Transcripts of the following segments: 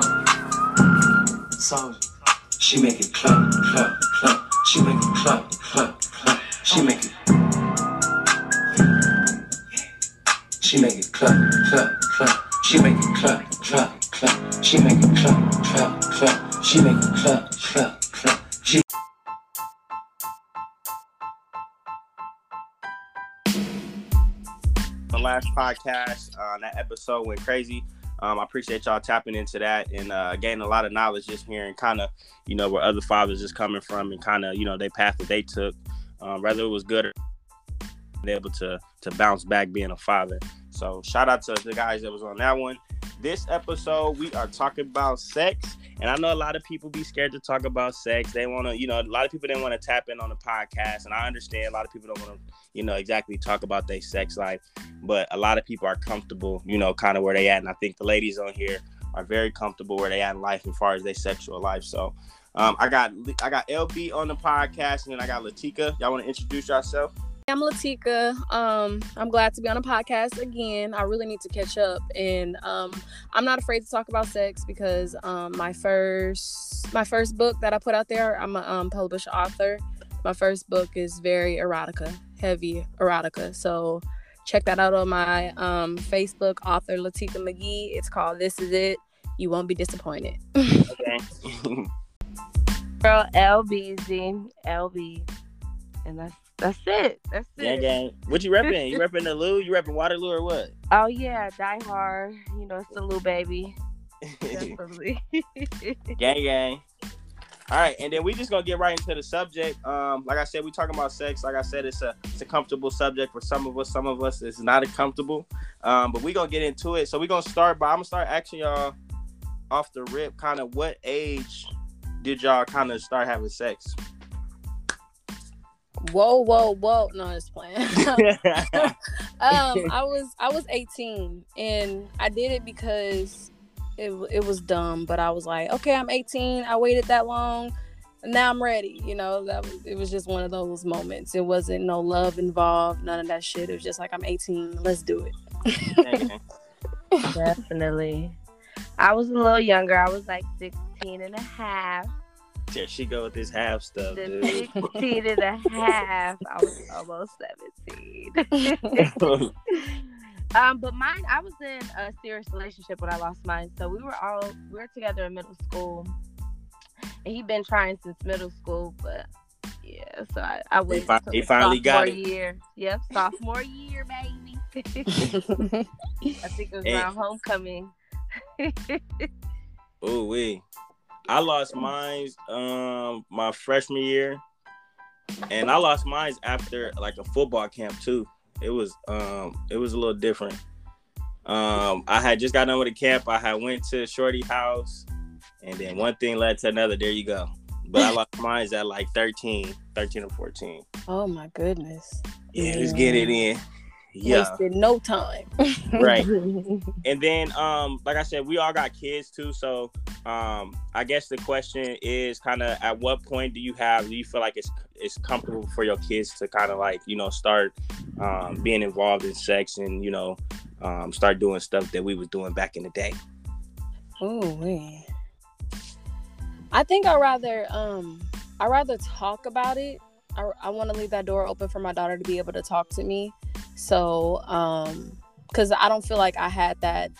go. Soldier. She make it clap, clap, clap. She make it clap, clap, clap. She make it. She make it clap, clap, clap. She make it clap, clap, clap. She make it clap, clap, clap. She make it clap, clap, clap. She the last podcast. Uh, that episode went crazy. Um, I appreciate y'all tapping into that and uh, gaining a lot of knowledge just hearing kind of, you know, where other fathers is coming from and kind of, you know, they path that they took, um, whether it was good or able to to bounce back being a father. So shout out to the guys that was on that one. This episode we are talking about sex, and I know a lot of people be scared to talk about sex. They want to, you know, a lot of people didn't want to tap in on the podcast, and I understand a lot of people don't want to, you know, exactly talk about their sex life, but a lot of people are comfortable, you know, kind of where they at, and I think the ladies on here are very comfortable where they at in life as far as their sexual life. So. Um, I got I got LB on the podcast, and then I got Latica. Y'all want to introduce yourself? I'm Latica. Um, I'm glad to be on a podcast again. I really need to catch up, and um, I'm not afraid to talk about sex because um, my first my first book that I put out there, I'm a um, published author. My first book is very erotica, heavy erotica. So check that out on my um, Facebook, author Latica McGee. It's called "This Is It." You won't be disappointed. Okay. Girl, LBZ, LB, and that's that's it. That's it. gang, gang. What you repping? You repping the Lou? You repping Waterloo or what? Oh yeah, Die Hard. You know, it's the little baby. Definitely. gang, gang. All right, and then we just gonna get right into the subject. Um, like I said, we talking about sex. Like I said, it's a it's a comfortable subject for some of us. Some of us it's not a comfortable. Um, but we gonna get into it. So we gonna start by I'm gonna start asking y'all off the rip, kind of what age did y'all kind of start having sex? Whoa, whoa, whoa! No, it's playing. um, I was I was 18, and I did it because it it was dumb. But I was like, okay, I'm 18. I waited that long. Now I'm ready. You know, that was it was just one of those moments. It wasn't no love involved, none of that shit. It was just like I'm 18. Let's do it. Definitely. I was a little younger. I was like 16 and a half. Yeah, she go with this half stuff, The dude. 16 and a half. I was almost 17. um, but mine, I was in a serious relationship when I lost mine. So we were all we were together in middle school, and he'd been trying since middle school. But yeah, so I, I waited fi- he finally got sophomore year. Yep, sophomore year, baby. I think it was Hey. around homecoming. Oh wee. I lost mine um my freshman year. And I lost mine after like a football camp too. It was um it was a little different. Um I had just got done with the camp. I had went to Shorty house and then one thing led to another. There you go. But I lost mine at like 13, 13 or 14. oh my goodness! Yeah, let's get it in. Yeah. Wasted no time. Right. And then, um, like I said, we all got kids too. So, um, I guess the question is kind of at what point do you have? Do you feel like it's it's comfortable for your kids to kind of like you know start um, being involved in sex and you know um, start doing stuff that we was doing back in the day? Oh man. I think I rather um I rather talk about it. I, I want to leave that door open for my daughter to be able to talk to me. So um because I don't feel like I had that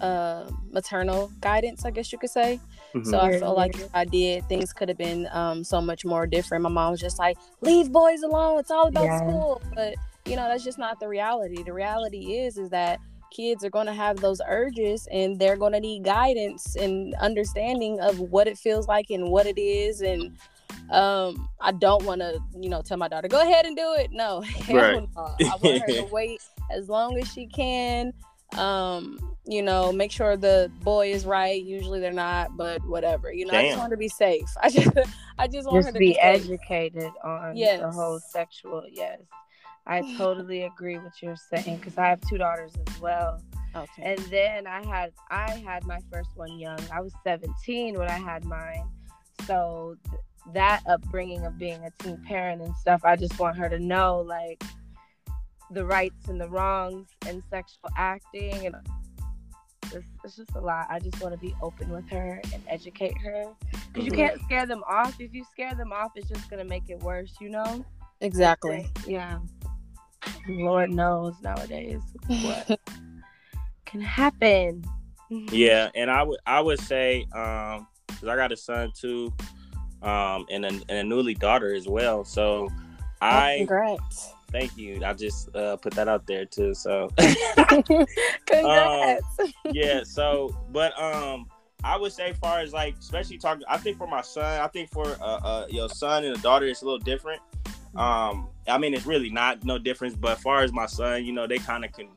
uh maternal guidance, I guess you could say. So I feel like if I did, things could have been um so much more different. My mom was just like, "Leave boys alone. It's all about Yeah. school." But you know, that's just not the reality. The reality is is that kids are going to have those urges and they're going to need guidance and understanding of what it feels like and what it is and um I don't want to, you know, tell my daughter, "Go ahead and do it." No. Right. no. I want her to wait as long as she can. Um you know make sure the boy is right. Usually they're not but whatever you know i just want to be safe. I just i just want her to be be, educated on the whole sexual yes. I totally agree with you're saying because i have two daughters as well. Okay. And then i had i had my first one young. I was 17 when i had mine. So th- that upbringing of being a teen parent and stuff i just want her to know like the rights and the wrongs and sexual acting and just it's just a lot. I just want to be open with her and educate her because you Mhm. can't scare them off. If you scare them off, it's just gonna make it worse. You know? Exactly. Yeah. Lord knows nowadays what can happen. Yeah, and I would I would say um because I got a son too, um and a, and a newly daughter as well. So I Congrats. thank you. I just uh, put that out there too. So Congrats. yeah. So but um I would say far as like especially talking I think for my son I think for uh, uh your son and a daughter it's a little different. Um I mean it's really not no difference. But far as my son, you know they kind of can.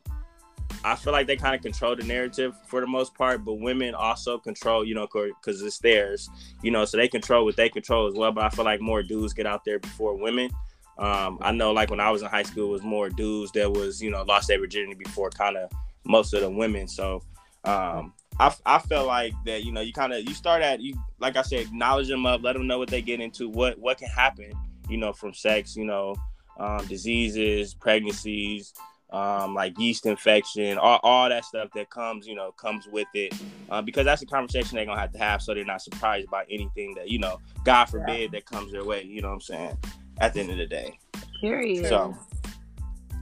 I feel like they kind of control the narrative for the most part, but women also control, you know, because it's theirs, you know, so they control what they control as well. But I feel like more dudes get out there before women. Um, I know, like when I was in high school, it was more dudes that was, you know, lost their virginity before kind of most of the women. So um, I, I feel like that, you know, you kind of you start at you, like I said, acknowledge them up, let them know what they get into, what what can happen, you know, from sex, you know, um, diseases, pregnancies um, like yeast infection, all, all that stuff that comes, you know, comes with it. Uh, because that's a conversation they're gonna have to have, so they're not surprised by anything that you know, God forbid, that comes their way. You know what I'm saying? At the end of the day, Period. so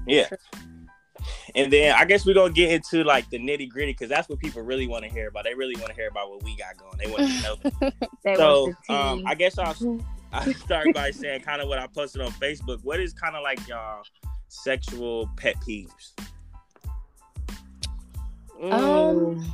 yeah. And then I guess we're gonna get into like the nitty gritty because that's what people really want to hear about. They really want to hear about what we got going. They want to know. So um. I guess I'll I start by saying kind of what I posted on Facebook. What is kind of like y'all sexual pet peeves? Mm. Um,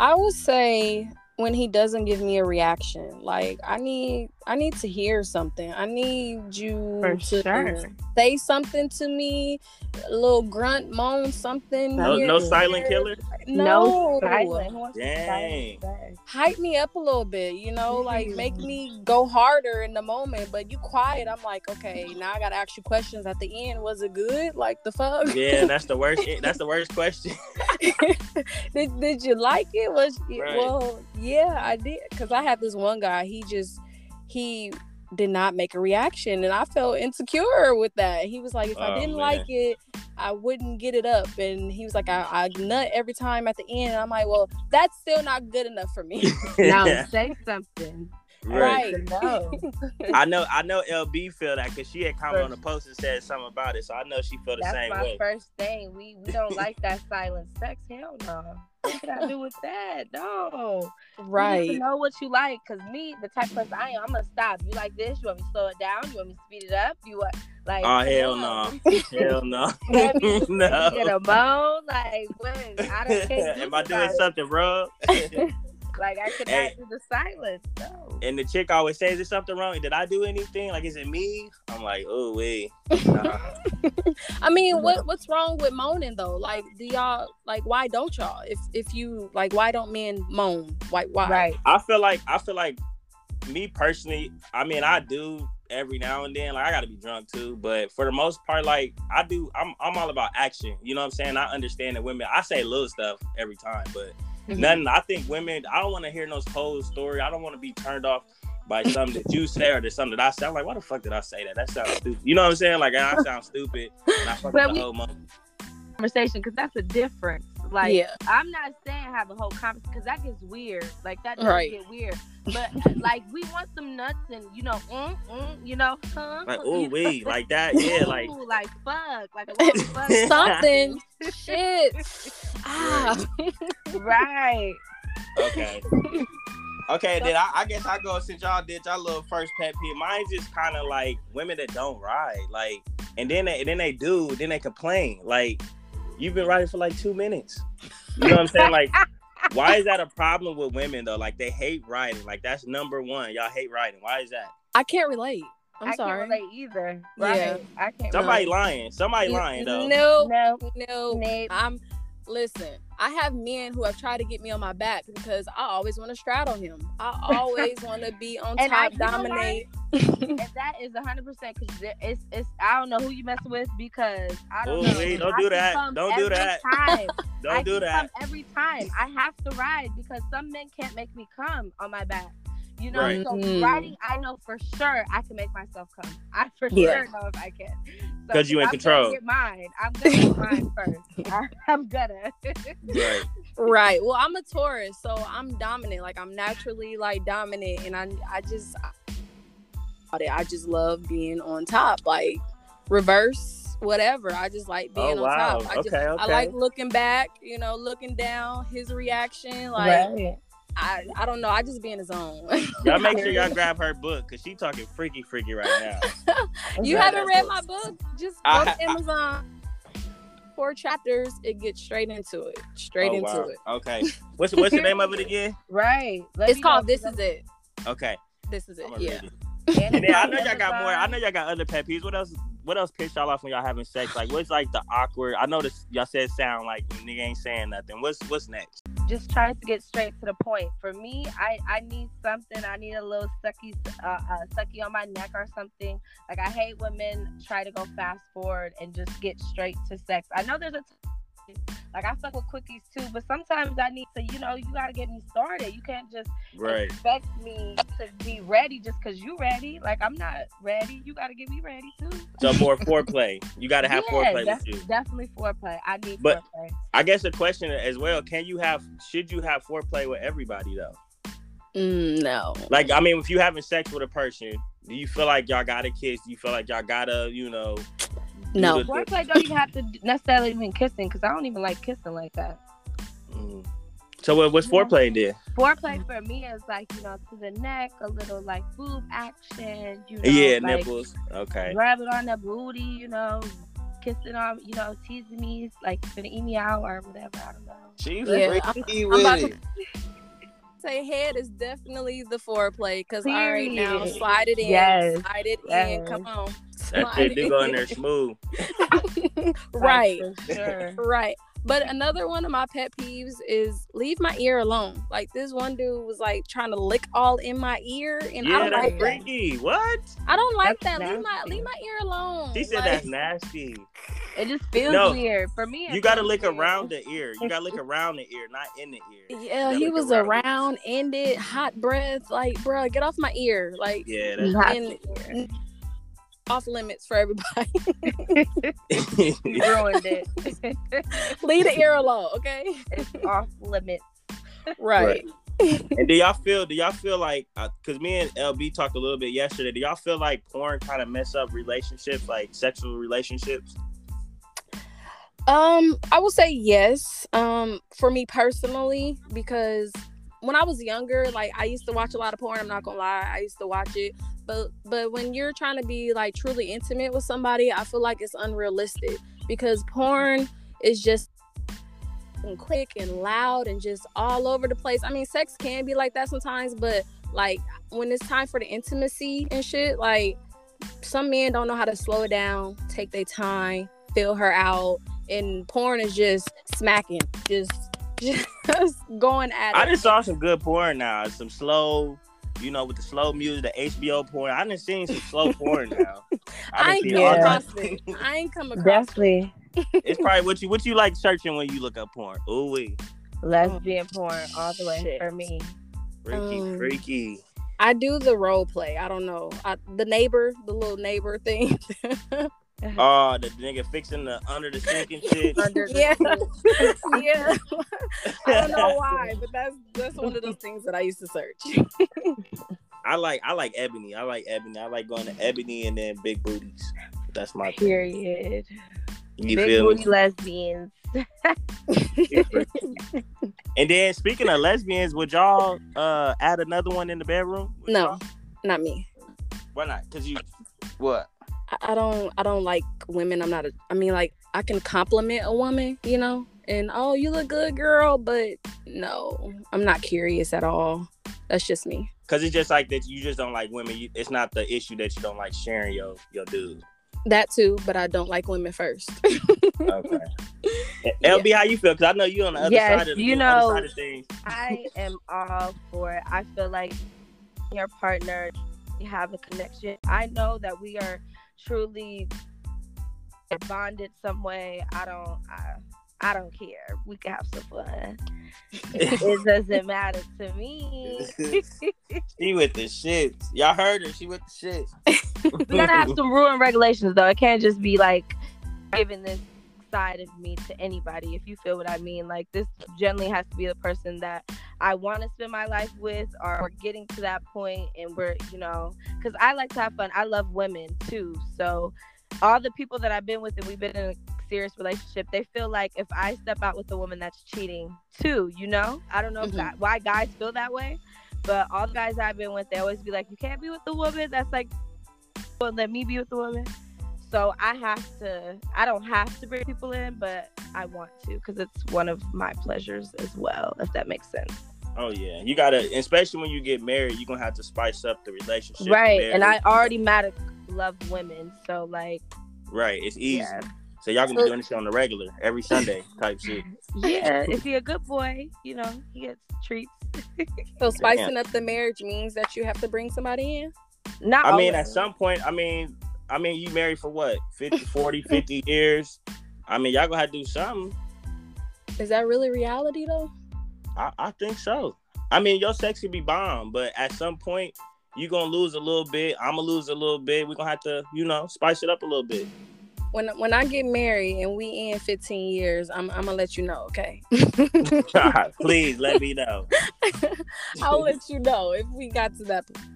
I would say when he doesn't give me a reaction, like I need, I need to hear something. I need you for to sure. say something to me, a little grunt, moan, something. No, no silent there. killer. No, silent. Who wants Dang. silent hype me up a little bit, you know, mm-hmm. like make me go harder in the moment. But you quiet, I'm like, okay, now I gotta ask you questions at the end. Was it good? Like the fuck? Yeah, that's the worst. That's the worst question. did, did you like it? Was Right. well, yeah, I did. Cause I had this one guy. He just he did not make a reaction, and I felt insecure with that. He was like, if I Oh, didn't man. like it, I wouldn't get it up. And he was like, I, I nut every time at the end. And I'm like, well, that's still not good enough for me. Now say something. Right. right. No. I know. I know. LB feel that because she had commented on the post and said something about it, so I know she felt the That's same my way. first thing. We we don't like that silent sex. Hell no. What can I do with that? No. Right. to know what you like. Cause me, the type of person I am, I'm gonna stop. You like this? You want me to slow it down? You want me to speed it up? You want like? Oh hell no, hell no, Have you- You no. get a moan? Like what? I don't can't Am I doing silence. something wrong? Like I cannot Hey. do the silence. No. and the chick always says, "Is there something wrong? Did I do anything? Like, is it me?" I'm like, "Oh wait." Nah. I mean, what what's wrong with moaning though? Like, do y'all like why don't y'all? If if you like, why don't men moan? Why why? Right. I feel like I feel like me personally. I mean, I do every now and then. Like I got to be drunk too, but for the most part, like I do. I'm I'm all about action. You know what I'm saying? I understand that women. I say little stuff every time, but Mhm. nothing. I think women. I don't want to hear no whole story. I don't want to be turned off by something that you say or there's something that I say. I'm like, why the fuck did I say that? That sounds stupid. You know what I'm saying? Like I sound stupid. And I fuck But the we- whole moment. Conversation, because that's a difference. Like yeah. I'm not saying have a whole conversation because that gets weird. Like that does Right. get weird. But like we want some nuts and you know, mm, mm, you know, huh? Like, you oh know? wait, like that. Yeah, like Ooh, like fuck, like a little fuck. Something. Shit. Ah. right. okay. Okay, then I, I guess I go since y'all did y'all little first pet peeve. Mine's just kind of like women that don't ride, like, and then they and then they do, then they complain. Like, you've been riding for like two minutes. You know what I'm saying? Like, why is that a problem with women though? Like, they hate riding. Like, that's number one. Y'all hate riding. Why is that? I can't relate. I'm I sorry. can't relate either. Yeah. Right. I can't. Somebody relate. lying. Somebody lying though. No, No. no. Nope. I'm listen. I have men who have tried to get me on my back because I always want to straddle him. I always want to be on And I- top, you know dominate. And that is hundred percent because it's it's I don't know who you mess with because I don't Ooh, know. wait, don't I do that. Don't do that. Time. Don't I do that. Come every time I have to ride because some men can't make me come on my back. You know, Right. so Mhm. writing, I know for sure I can make myself come. I for Yeah. sure know if I can. So 'Cause you in I'm control. Gonna get mine. I'm gonna get mine first. I, I'm gonna. Right. Right. Well, I'm a Taurus, so I'm dominant. Like I'm naturally like dominant, and I I just I just love being on top. Like reverse, whatever. I just like oh, being Oh, on top. I just Okay, I like looking back. You know, looking down, his reaction. Like right. I I don't know. I just be in the zone. Y'all make sure y'all grab her book because she talking freaky, freaky right now. you Okay. haven't read my book? Just go I- to Amazon. Four chapters. It gets straight into it. Straight Oh, into wow. it. Okay. What's what's the name of it again? Right. Let It's called know, This 'cause Is It. Okay. This is it. Yeah. it. I'm- And then I know y'all got more. I know y'all got other pet peeves. What else? What else pissed y'all off when y'all having sex? Like, what's like the awkward? I know this. Y'all said sound like nigga ain't saying nothing. What's what's next? just trying to get straight to the point. For me, I I need something. I need a little sucky uh, uh, sucky on my neck or something. Like I hate when men try to go fast forward and just get straight to sex. I know there's a t- like I fuck with quickies too, but sometimes I need to, you know, you gotta get me started. You can't just Right. expect me to be ready just because you ready. Like I'm not ready. You gotta get me ready too. So more foreplay. You got to have yeah, foreplay def- with you. definitely foreplay. I need But- foreplay. I guess the question as well: Can you have? Should you have foreplay with everybody though? Mm, no. Like, I mean, if you having sex with a person, do you feel like y'all gotta kiss? Do you feel like y'all gotta, you know? Do No. the- the- Foreplay don't even have to necessarily even kissing because I don't even like kissing like that. Mm. So what, what's foreplay then? Foreplay for me is like you know to the neck, a little like boob action. You know, yeah, like, nipples. Okay. Rub it on the booty. You know, kissing on. You know, teasing me like gonna eat me out or whatever. I don't know. She's Yeah, freaky I'm with about it. Say head is definitely the foreplay because all right now Period. slide it in, Yes, slide it in. Come on, That Slide shit do it go in there smooth. right, sure. right. But another one of my pet peeves is leave my ear alone. Like this one dude was like trying to lick all in my ear, and I Yeah, don't that's like that. freaky. What? I don't like That's that. Leave my leave my ear alone. She said Like, that's nasty. It just feels No. weird for me. You gotta lick weird. around the ear. You gotta lick around the ear, not in the ear. Yeah, he was lick around, ended, hot breath. Like, bro, get off my ear. Like, Yeah, that's have and off limits for everybody. You ruined it. Leave the ear alone, okay? it's off limits. Right. and do y'all feel? Do y'all feel like? Because me and LB talked a little bit yesterday. Do y'all feel like porn kind of mess up relationships, like sexual relationships? Um, I will say yes. Um, for me personally, because when I was younger, like I used to watch a lot of porn. I'm not gonna lie, I used to watch it. But but when you're trying to be like truly intimate with somebody, I feel like it's unrealistic because porn is just and quick and loud and just all over the place. I mean, sex can be like that sometimes, but like when it's time for the intimacy and shit, like some men don't know how to slow down, take their time, feel her out, and porn is just smacking, just just going at I it. just saw some good porn now. Some slow, you know, with the slow music, the HBO porn. I done seen some slow porn now. I done ain't seen come across types. it. I ain't come across it. Definitely It's probably what you what you like searching when you look up porn. Ooh wee. lesbian porn all the way Shit. for me. Freaky, Um, freaky. I do the role play. I don't know. I, the neighbor, the little neighbor thing. Oh, the nigga fixing the under the sink and shit. Yeah, sink. yeah. I don't know why, but that's that's one of those things that I used to search. I like I like ebony. I like ebony. I like going to ebony and then big booties. That's my thing. Period. You Big feel booty me? lesbians. And then speaking of lesbians, would y'all uh add another one in the bedroom? Would no, y'all? not me. Why not? Cause you what? I, I don't. I don't like women. I'm not. A, I mean, like I can compliment a woman, you know, and oh, you look good, girl. But no, I'm not curious at all. That's just me. Cause it's just like that. You just don't like women. You, it's not the issue that you don't like sharing your your dude. That too, but I don't like women first. Okay. Eh, LB, how you feel? Cause I know you on the other Yes, side of the you other know- side of things. I am all for it. I feel like your partner, you have a connection. I know that we are truly bonded some way. I don't. I, I don't care. We can have some fun. it doesn't matter to me. she with the shit. Y'all heard her. She with the shit. we gotta have some rule and regulations though. It can't just be like giving this side of me to anybody, if you feel what I mean. Like this generally has to be the person that I want to spend my life with, or getting to that point and we're, you know, because I like to have fun. I love women too. So all the people that I've been with and we've been in a serious relationship, they feel like if I step out with a woman that's cheating too, you know? I don't know mm-hmm. that, why guys feel that way, but all the guys I've been with, they always be like, you can't be with the woman that's like, well, let me be with the woman. So I have to, I don't have to bring people in, but I want to because it's one of my pleasures as well, if that makes sense. Oh yeah, you gotta, especially when you get married, you're gonna have to spice up the relationship. Right, and I already mad love women, so like. Right, it's easy. Yeah. So y'all gonna be doing this on the regular every Sunday type shit. Yeah, if he a good boy, you know, he gets treats. so spicing up the marriage means that you have to bring somebody in. Not. I mean, at some point, I mean, I mean, you married for what 50, 40, 50 years. I mean, y'all gonna have to do something. Is that really reality though? I, I think so. I mean, your sex can be bomb, but at some point, you're gonna lose a little bit. I'm gonna lose a little bit. We're gonna have to, you know, spice it up a little bit. When when I get married and we in 15 years, I'm I'm gonna let you know, okay? Please let me know. I'll let you know if we got to that point.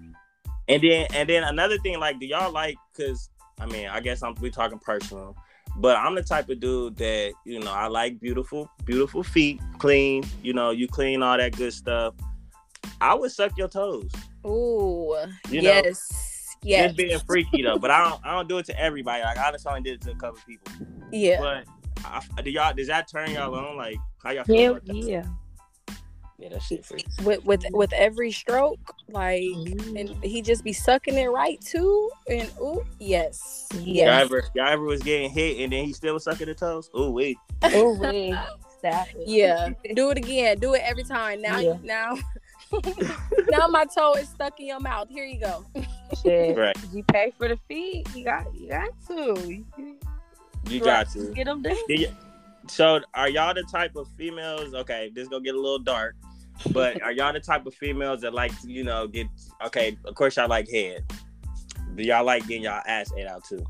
And then and then another thing, like, do y'all like? Cause I mean, I guess I'm we talking personal, but I'm the type of dude that you know I like beautiful, beautiful feet, clean. You know, you clean all that good stuff. I would suck your toes. Ooh, you yes. Know? Yes. Just being freaky though, but I don't. I don't do it to everybody. Like I just only did it to a couple people. Yeah. But I, do y'all? Does that turn y'all on? Like how y'all feel about that? Yeah. Yeah, that shit free. With with with every stroke, like, mm-hmm. and he just be sucking it right too. And ooh, yes, yes. Y'all ever, y'all ever was getting hit and then he still was sucking the toes? Ooh wait. Ooh wait. yeah, do it again. Do it every time. Now, yeah. now, now my toe is stuck in your mouth. Here you go. Shit. Right. You pay for the fee. You got, you got to. You got to get them done. So, are y'all the type of females? Okay, this gonna get a little dark. But are y'all the type of females that like to, you know, get okay? Of course, y'all like head. Do y'all like getting y'all ass ate out too?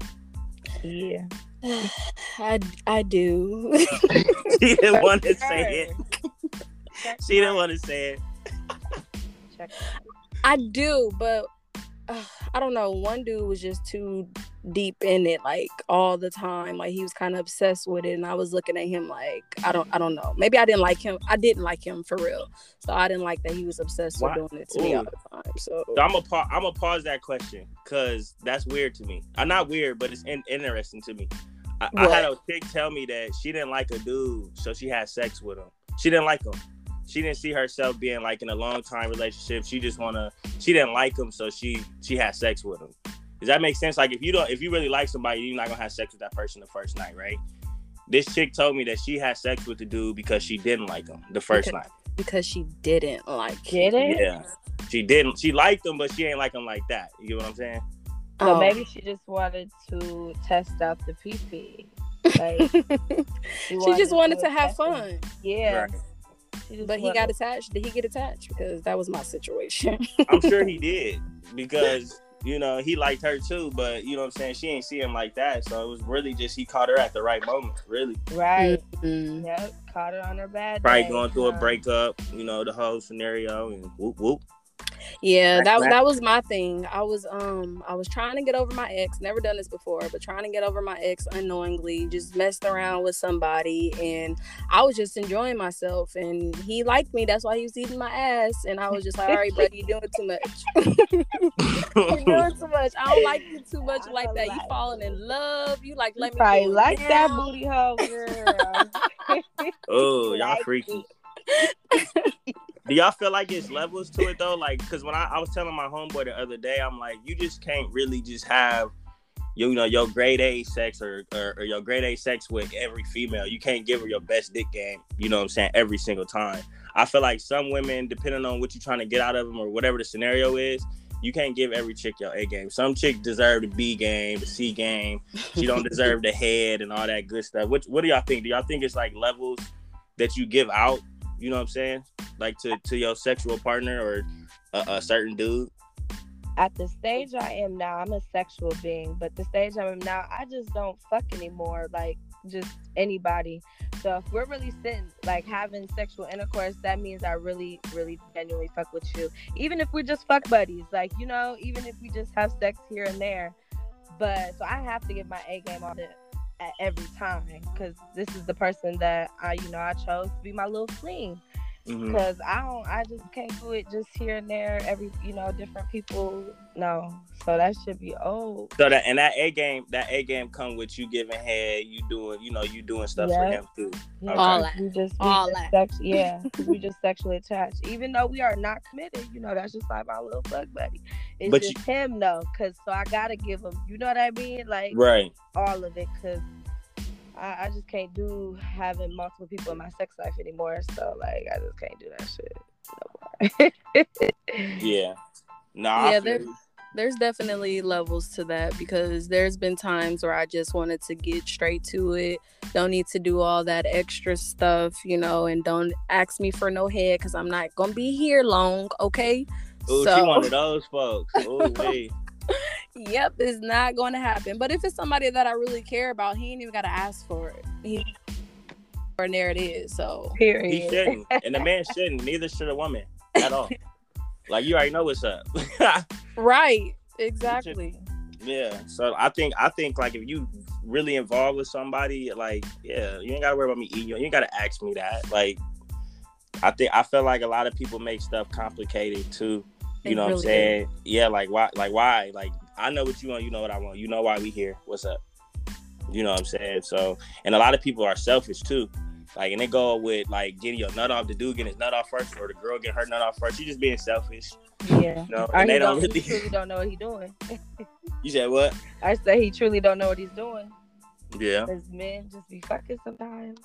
Yeah, I I do. she didn't want to say it. she didn't want to say it. I do, but uh, I don't know. One dude was just too deep in it, like all the time. Like he was kind of obsessed with it, and I was looking at him like I don't, I don't know. Maybe I didn't like him. I didn't like him for real. So I didn't like that he was obsessed with doing it to Ooh. me all the time. So, so I'm gonna pa- I'm gonna pause that question because that's weird to me. I'm not weird, but it's in- interesting to me. I-, I had a chick tell me that she didn't like a dude, so she had sex with him. She didn't like him she didn't see herself being like in a long time relationship. She just wanna she didn't like him, so she she had sex with him. Does that make sense? Like if you don't if you really like somebody, you're not gonna have sex with that person the first night, right? This chick told me that she had sex with the dude because she didn't like him the first because, night. Because she didn't like Did it? Yeah. She didn't she liked him, but she ain't like him like that. You know what I'm saying? So oh. maybe she just wanted to test out the pee pee. Like, she, she just wanted to, to have fun. Yeah. Right. But he got attached. Did he get attached? Because that was my situation. I'm sure he did because you know he liked her too. But you know what I'm saying she ain't see him like that. So it was really just he caught her at the right moment. Really. Right. Mm-hmm. Yep. Caught her on her bad. Probably day, going through a breakup. You know the whole scenario and whoop whoop. Yeah, that that was my thing. I was um I was trying to get over my ex. Never done this before, but trying to get over my ex unknowingly. Just messed around with somebody, and I was just enjoying myself. And he liked me. That's why he was eating my ass. And I was just like, all right, buddy, you're doing too much. you're doing too much. I don't like you too much like that. You falling in love. You like let me. Probably like down. that booty hole, girl. oh, y'all freaky. Do y'all feel like it's levels to it though? Like, cause when I, I was telling my homeboy the other day, I'm like, you just can't really just have you know your grade A sex or, or, or, your grade A sex with every female. You can't give her your best dick game. You know what I'm saying? Every single time. I feel like some women, depending on what you're trying to get out of them or whatever the scenario is, you can't give every chick your A game. Some chick deserve the B game, the C game. She don't deserve the head and all that good stuff. What what do y'all think? Do y'all think it's like levels that you give out? You know what I'm saying? Like to to your sexual partner or a, a certain dude. At the stage I am now, I'm a sexual being, but the stage I'm now, I just don't fuck anymore. Like just anybody. So if we're really sitting like having sexual intercourse, that means I really, really genuinely fuck with you. Even if we're just fuck buddies, like you know, even if we just have sex here and there. But so I have to give my A game on it at every time because this is the person that I, you know, I chose to be my little fling. Mhm. Because I don't, I just can't do it just here and there. Every, you know, different people. No, so that should be old. So that and that A game, that A game come with you giving head, you doing, you know, you doing stuff for Yeah. him too. Yeah, All that. We just, we All just that. sex- yeah, we just sexually attached. Even though we are not committed, you know, that's just like my little fuck buddy. It's But just him though, cause so I gotta give him. You know what I mean? Like Right. all of it, cause I, I just can't do having multiple people in my sex life anymore. So like, I just can't do that shit. No more. Yeah. No, I Yeah, feel there- there's definitely levels to that because there's been times where I just wanted to get straight to it. Don't need to do all that extra stuff, you know, and don't ask me for no head because I'm not gonna be here long, okay? Ooh, she one of those folks. Ooh, wait. Yep, it's not going to happen. But if it's somebody that I really care about, he ain't even got to ask for it. He, and there it is. So Period. He shouldn't, and the man shouldn't. Neither should a woman at all. like you already know what's up. right, exactly. yeah. So I think I think like if you really involved with somebody, like yeah, you ain't gotta worry about me eating you. You ain't gotta ask me that. Like I think I feel like a lot of people make stuff complicated too. You know what I'm really do. saying? Yeah. Like why? Like why? Like I know what you want. You know what I want. You know why we here. What's up? You know what I'm saying? So, and a lot of people are selfish too. Like, and they go with like getting your nut off, the dude getting his nut off first, or the girl getting her nut off first. You just being selfish, Yeah. you know. And they don't he really. truly don't know what he's doing. You said what? I say he truly don't know what he's doing. Yeah, Cause men just be fucking sometimes.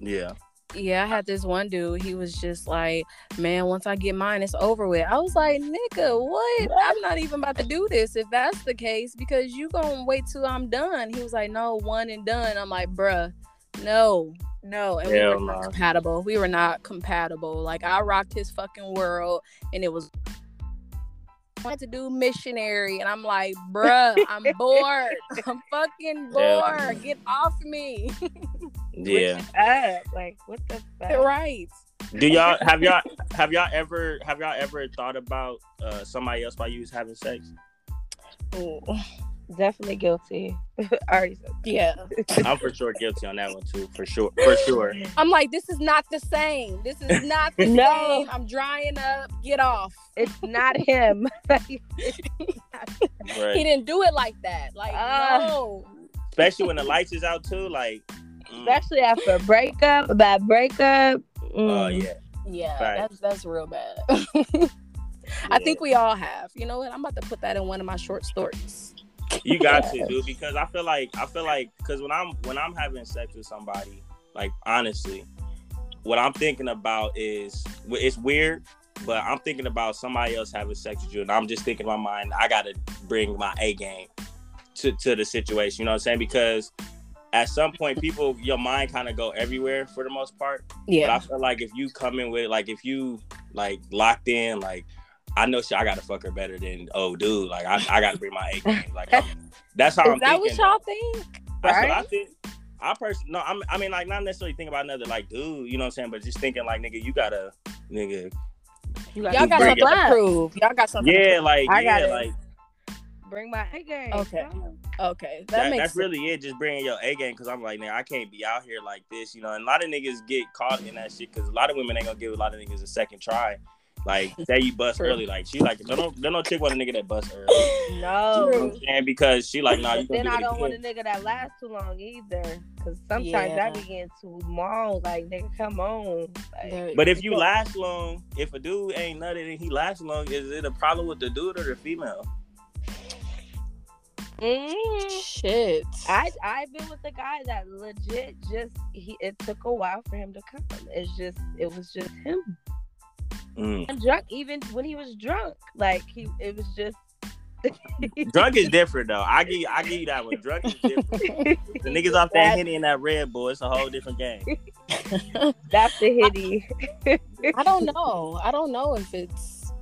yeah. Yeah, I had this one dude. He was just like, "Man, once I get mine, it's over with." I was like, "Nigga, what? I'm not even about to do this if that's the case because you gonna wait till I'm done." He was like, "No, one and done." I'm like, "Bruh, no, no." And we were not no. compatible. We were not compatible. Like I rocked his fucking world, and it was. I wanted to do missionary, and I'm like, bruh, I'm bored. I'm fucking Yeah. bored. Get off me. Yeah. Up. Like what the fuck? right. Do y'all have y'all have y'all ever have y'all ever thought about uh, somebody else while you was having sex? Ooh, Definitely guilty. I already said. Yeah. I'm for sure guilty on that one too. For sure. For sure. I'm like, this is not the same. This is not the No. same. I'm drying up. Get off. It's not him. He didn't do it like that. Like, Ah. no. Especially when the lights is out too. Like. Especially after a breakup, a bad breakup. Oh Mm. yeah. Yeah, Facts. that's that's real bad. I think we all have. You know what? I'm about to put that in one of my short stories. You got to, dude, because I feel like I feel like because when I'm when I'm having sex with somebody, like honestly, what I'm thinking about is it's weird, but I'm thinking about somebody else having sex with you, and I'm just thinking in my mind, I gotta bring my A game to to the situation. You know what I'm saying? Because at some point, people your mind kind of go everywhere for the most part. Yeah but I feel like if you come in with like if you like locked in, like I know shit, I gotta fuck her better than oh dude. Like I, I gotta bring my A game. Like I'm, that's how Is I'm that thinking. what y'all think? That's what I Right? think. I personally no, I'm, I mean like not necessarily thinking about another like dude, you know what I'm saying, but just thinking like nigga, you gotta nigga, You Y'all gotta something to prove. Y'all got something. to yeah, like I yeah, got it. like bring my A game. Okay. Come Okay, that, that, makes that's sense. really it. Just bringing your A game because I'm like, nigga, I can't be out here like this, you know. And a lot of niggas get caught in that shit because a lot of women ain't gonna give a lot of niggas a second try. Like, say you bust True. early, like she like, don't no, don't no chick want a nigga that bust early. No. know what I'm saying? Because she like, nah, you then I don't want a nigga that lasts too long either. Cause sometimes Yeah. that be getting too long. Like nigga, come on. Like, But if you last long, if a dude ain't nutted and he lasts long, is it a problem with the dude or the female? Mm, shit. I I've been with a guy that legit just he it took a while for him to come. It's just it was just him. Mm. And drunk even when he was drunk. Like he it was just Drunk is different though. I give I give you that one. Drunk is different. The niggas off that henny and that Red Bull, it's a whole different game. That's the hitty. I don't know. I don't know if it's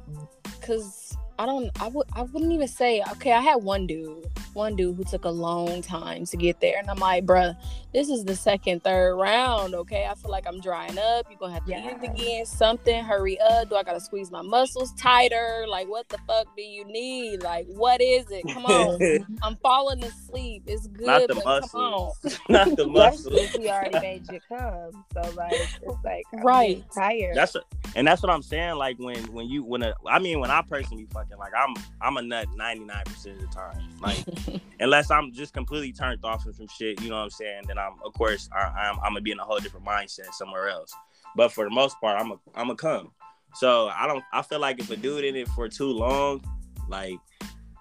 because I don't. I would. I wouldn't even say. Okay, I had one dude. One dude who took a long time to get there, and I'm like, bruh, this is the second, third round. Okay, I feel like I'm drying up. You're gonna have to Yeah. eat again. Something. Hurry up. Do I gotta squeeze my muscles tighter? Like, what the fuck do you need? Like, what is it? Come on. I'm falling asleep. It's good, Not the but come on. muscles. Not the muscles. Especially if he already made you come. So like it's like I'm Right. tired. That's a, and that's what I'm saying. Like when when you when a, I mean when I personally fucking like I'm I'm a nut 99 percent of the time. Like unless I'm just completely turned off from some shit, you know what I'm saying? Then I'm of course I, I'm I'm gonna be in a whole different mindset somewhere else. But for the most part, I'm a I'm a come. So I don't I feel like if a dude in it for too long, like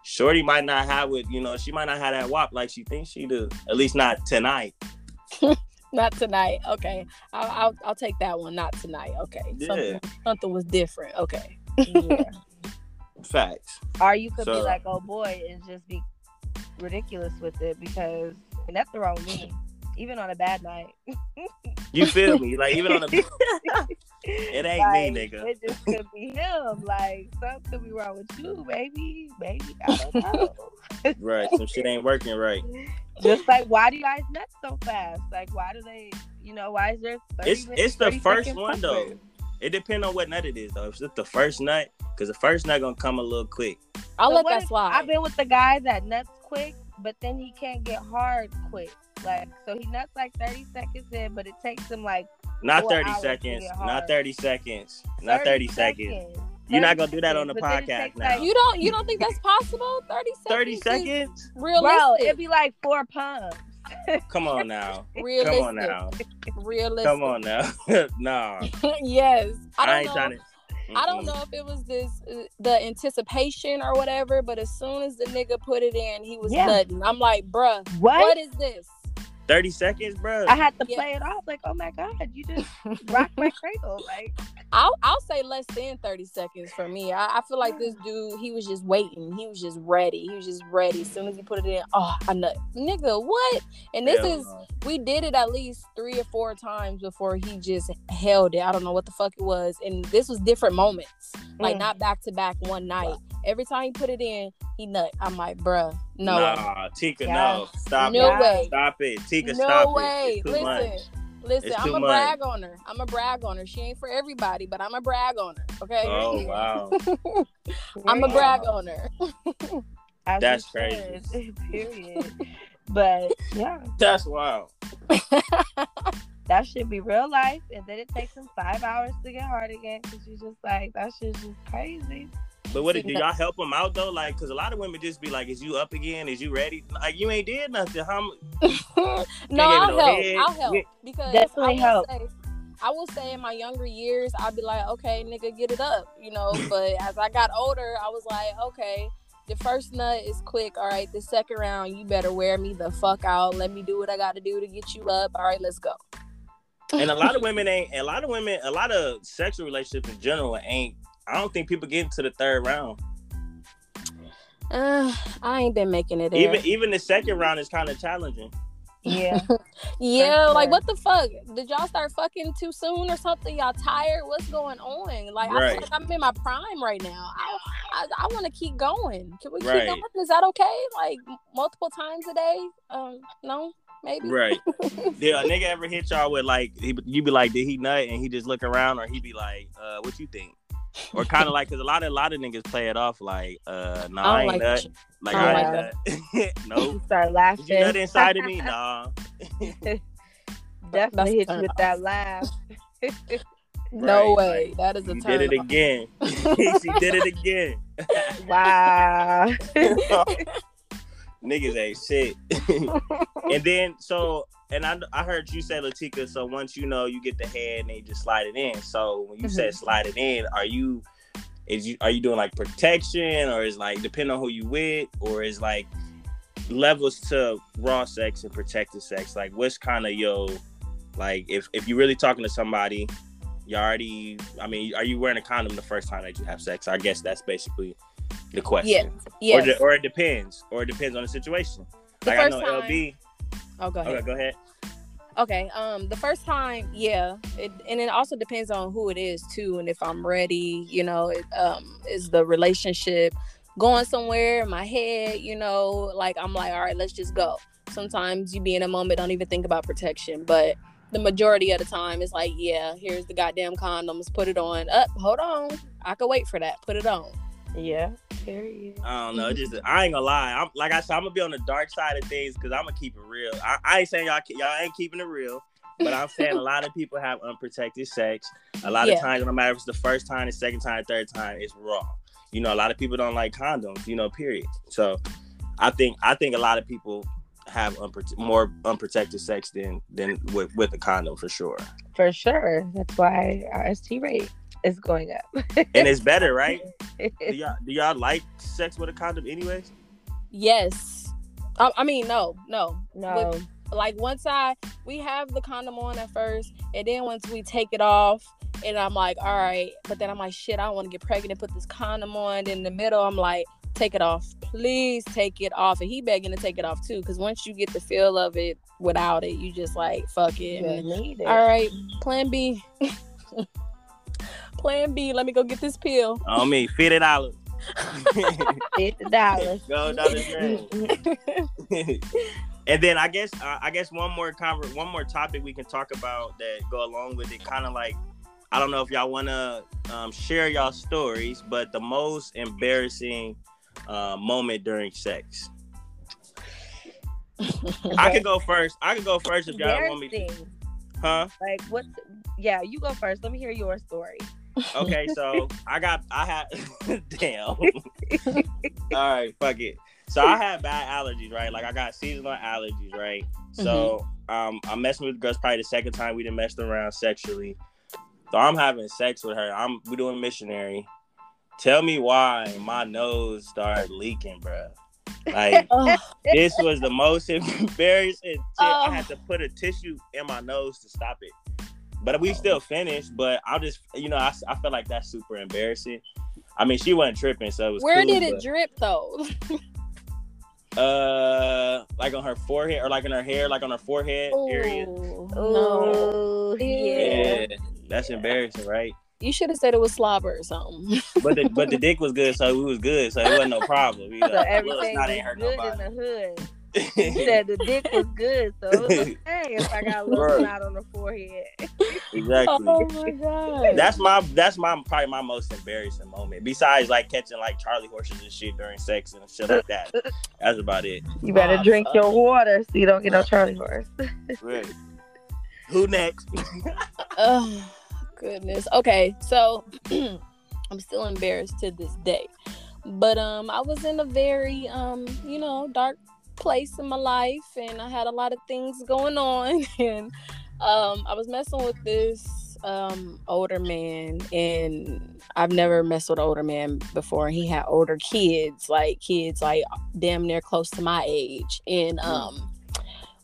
Shorty might not have it, you know, she might not have that wop like she thinks she do. At least not tonight. Not tonight. Okay, I'll, I'll I'll take that one. Not tonight. Okay, Yeah. something something was different. Okay. yeah. Facts. Or you could be like, oh boy, and just be ridiculous with it because and that's the wrong me. Even on a bad night. You feel me? Like even on the It ain't Like, me, nigga. It just could be him. Like something could be wrong with you, baby. Maybe I don't know. right, some shit ain't working right. just like why do you guys nut so fast? Like why do they? You know why is there? 30 It's- it's the first one, though. Buffer? It depends on what nut it is though. If it's the first nut, because the first nut gonna come a little quick. I'll so let that slide. I've been with the guy that nuts quick, but then he can't get hard quick. Like so he nuts like 30 seconds in, but it takes him like Not 30 seconds. Not 30 seconds. Not 30 seconds. You're not gonna do that on the But then it podcast now. like- you don't you don't think that's possible? Thirty seconds. 30 seconds? Realistic. Bro, it'd be like four pumps. Come on now. realistic. Come on now. Realistic. Come on now. nah. yes. I I, don't ain't know. trying to. I don't know if it was this the anticipation or whatever, but as soon as the nigga put it in, he was Yeah. nutting. I'm like, bruh, What? what is this? 30 seconds, bro. I had to Yeah. play it off like, oh my god, you just rocked my cradle. Like, I'll I'll say less than 30 seconds for me. I, I feel like this dude, he was just waiting. He was just ready. He was just ready. As soon as he put it in, oh, I nut. Nigga, what? And this Hell is no. we did it at least three or four times before he just held it. I don't know what the fuck it was. And this was different moments. Like Mm. not back to back one night. Every time he put it in, he nut. I'm like, bruh, no. way. Nah, Tika, Yeah. no. Stop No it. way. Stop it. Tika, no stop way. it. It's too Listen. much. Listen, I'm a much. brag on her. I'm gonna brag on her. She ain't for everybody, but I'm gonna brag on her. Okay. Oh, wow. I'm gonna Wow. brag on her. That's crazy. should, Period. but yeah, That's wild. that should be real life, and then it takes him five hours to get hard again because you're just like that shit's just crazy. But what do y'all help them out though? Like, cause a lot of women just be like, "Is you up again? Is you ready? Like, you ain't did nothing. How? m- no, I'll it no help. head. I'll help because Definitely I will help. Say, I will say in my younger years, I'd be like, okay, nigga, get it up, you know. But as I got older, I was like, okay, the first nut is quick. All right, the second round, you better wear me the fuck out. Let me do what I got to do to get you up. All right, let's go. And a lot of women ain't. A lot of women. A lot of sexual relationships in general ain't. I don't think people get into the third round. Uh, I ain't been making it. There. Even even the second round is kind of challenging. Yeah, Yeah, For like what the fuck? Did y'all start fucking too soon or something? Y'all tired? What's going on? Like I Right. feel like I'm in my prime right now. I I, I want to keep going. Can we keep going? Is that okay? Like multiple times a day? Um, no, maybe. Right. Did a nigga ever hit y'all with like he, you be like, did he nut? And he just look around, or he be like, uh, what you think? Or kind of like, cause a lot of a lot of niggas play it off like, uh, no, I, I ain't don't nut. like. sh- Like I I, ain't nut. no. you start Did laughing. you nut inside of me? Nah. Definitely hit you with that laugh. No Right, way. like, that is a She turn. did it off. again. she did it again. wow. Niggas ain't shit. and then so and I I heard you say Latica, so once you know you get the head and they just slide it in. So when you said mm-hmm. slide it in, are you is you are you doing like protection or is like depending on who you with or is like levels to raw sex and protected sex? Like what's kind of your like if if you're really talking to somebody, You already. I mean, are you wearing a condom the first time that you have sex? I guess that's basically the question. Yeah. Or, Yes. the- or it depends. Or it depends on the situation. The Like I first know time- LB. Oh, go ahead. Okay, go ahead. Okay. Um, the first time, yeah, it, and it also depends on who it is too, and if I'm ready. You know, it, um, is the relationship going somewhere in my head? You know, like I'm like, all right, let's just go. Sometimes you be in a moment, don't even think about protection, but the majority of the time, it's like, yeah, here's the goddamn condoms, put it on. Up, hold on, I could wait for that. Put it on. Yeah. Period. I don't know. Just I ain't gonna lie. I'm like I said, I'm gonna be on the dark side of things because I'm gonna keep it real. I, I ain't saying y'all y'all ain't keeping it real, but I'm saying a lot of people have unprotected sex. A lot Yeah. of times, no matter if it's the first time, the second time, the third time, it's raw. You know, a lot of people don't like condoms. You know, period. So, I think I think a lot of people have unprote- more unprotected sex than than with with a condom for sure. For sure. That's why our ST rate is going up. And it's better, right? Do y'all do y'all like sex with a condom, anyways? Yes. I, I mean, no, no, no. like once I we have the condom on at first, and then once we take it off, and I'm like, all right, but then I'm like, shit, I don't want to get pregnant and put this condom on. In the middle, I'm like, take it off, please take it off, and he begging to take it off too, because once you get the feel of it without it, you just like fuck it. You need it. all right, Plan B. Plan B. Let me go get this pill. On me, fifty dollars. Fifty dollars. Go down the drain. and then I guess uh, I guess one more conver- one more topic we can talk about that go along with it. Kind of like I don't know if y'all want to um, share y'all stories, but the most embarrassing uh, moment during sex. I can go first. I can go first if y'all want me to. Huh? Like what? Yeah, you go first. Let me hear your story. Okay, so I got I had damn. All right, fuck it. So I had bad allergies, right? Like I got seasonal allergies, right? So um I'm messing with girls probably the second time we didn't mess around sexually. So I'm having sex with her. I'm we doing missionary. Tell me why my nose started leaking, bruh. Like Oh, this was the most embarrassing shit. I Oh. had to put a tissue in my nose to stop it. But we still finished. But I'll just, you know, I, I feel like that's super embarrassing. I mean, she wasn't tripping, so it was where cool, did it but, drip though? uh, like on her forehead or like in her hair, like on her forehead area. No. Oh, Yeah. yeah. that's embarrassing, right? You should have said it was slobber or something. But the but the dick was good, so it was good, so it wasn't no problem. You know, So Well, it's everything not was ain't hurt good nobody. in the hood. You said the dick was good, so it was okay if I got a little Right. knot on the forehead. exactly. oh my god. That's my that's my probably my most embarrassing moment. Besides like catching like Charlie horses and shit during sex and shit like that. That's about it. You better drink fuck. your water so you don't get no Charlie horse. Really. Who next? Oh goodness. Okay, so I'm still embarrassed to this day. But um I was in a very um, you know, dark place in my life and I had a lot of things going on and um I was messing with this um older man and I've never messed with an older man before and he had older kids, like kids like damn near close to my age. And um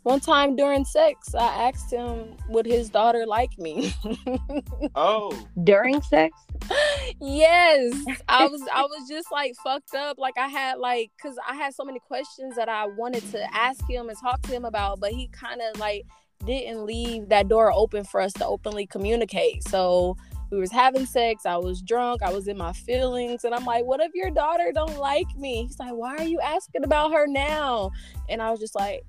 one time during sex I asked him would his daughter like me. Oh. During sex? Yes. I was i was just like fucked up. Like i had like because i had so many questions that i wanted to ask him and talk to him about but he kind of like didn't leave that door open for us to openly communicate. So we was having sex i was drunk i was in my feelings and i'm like what if your daughter don't like me? He's like why are you asking about her now? And i was just like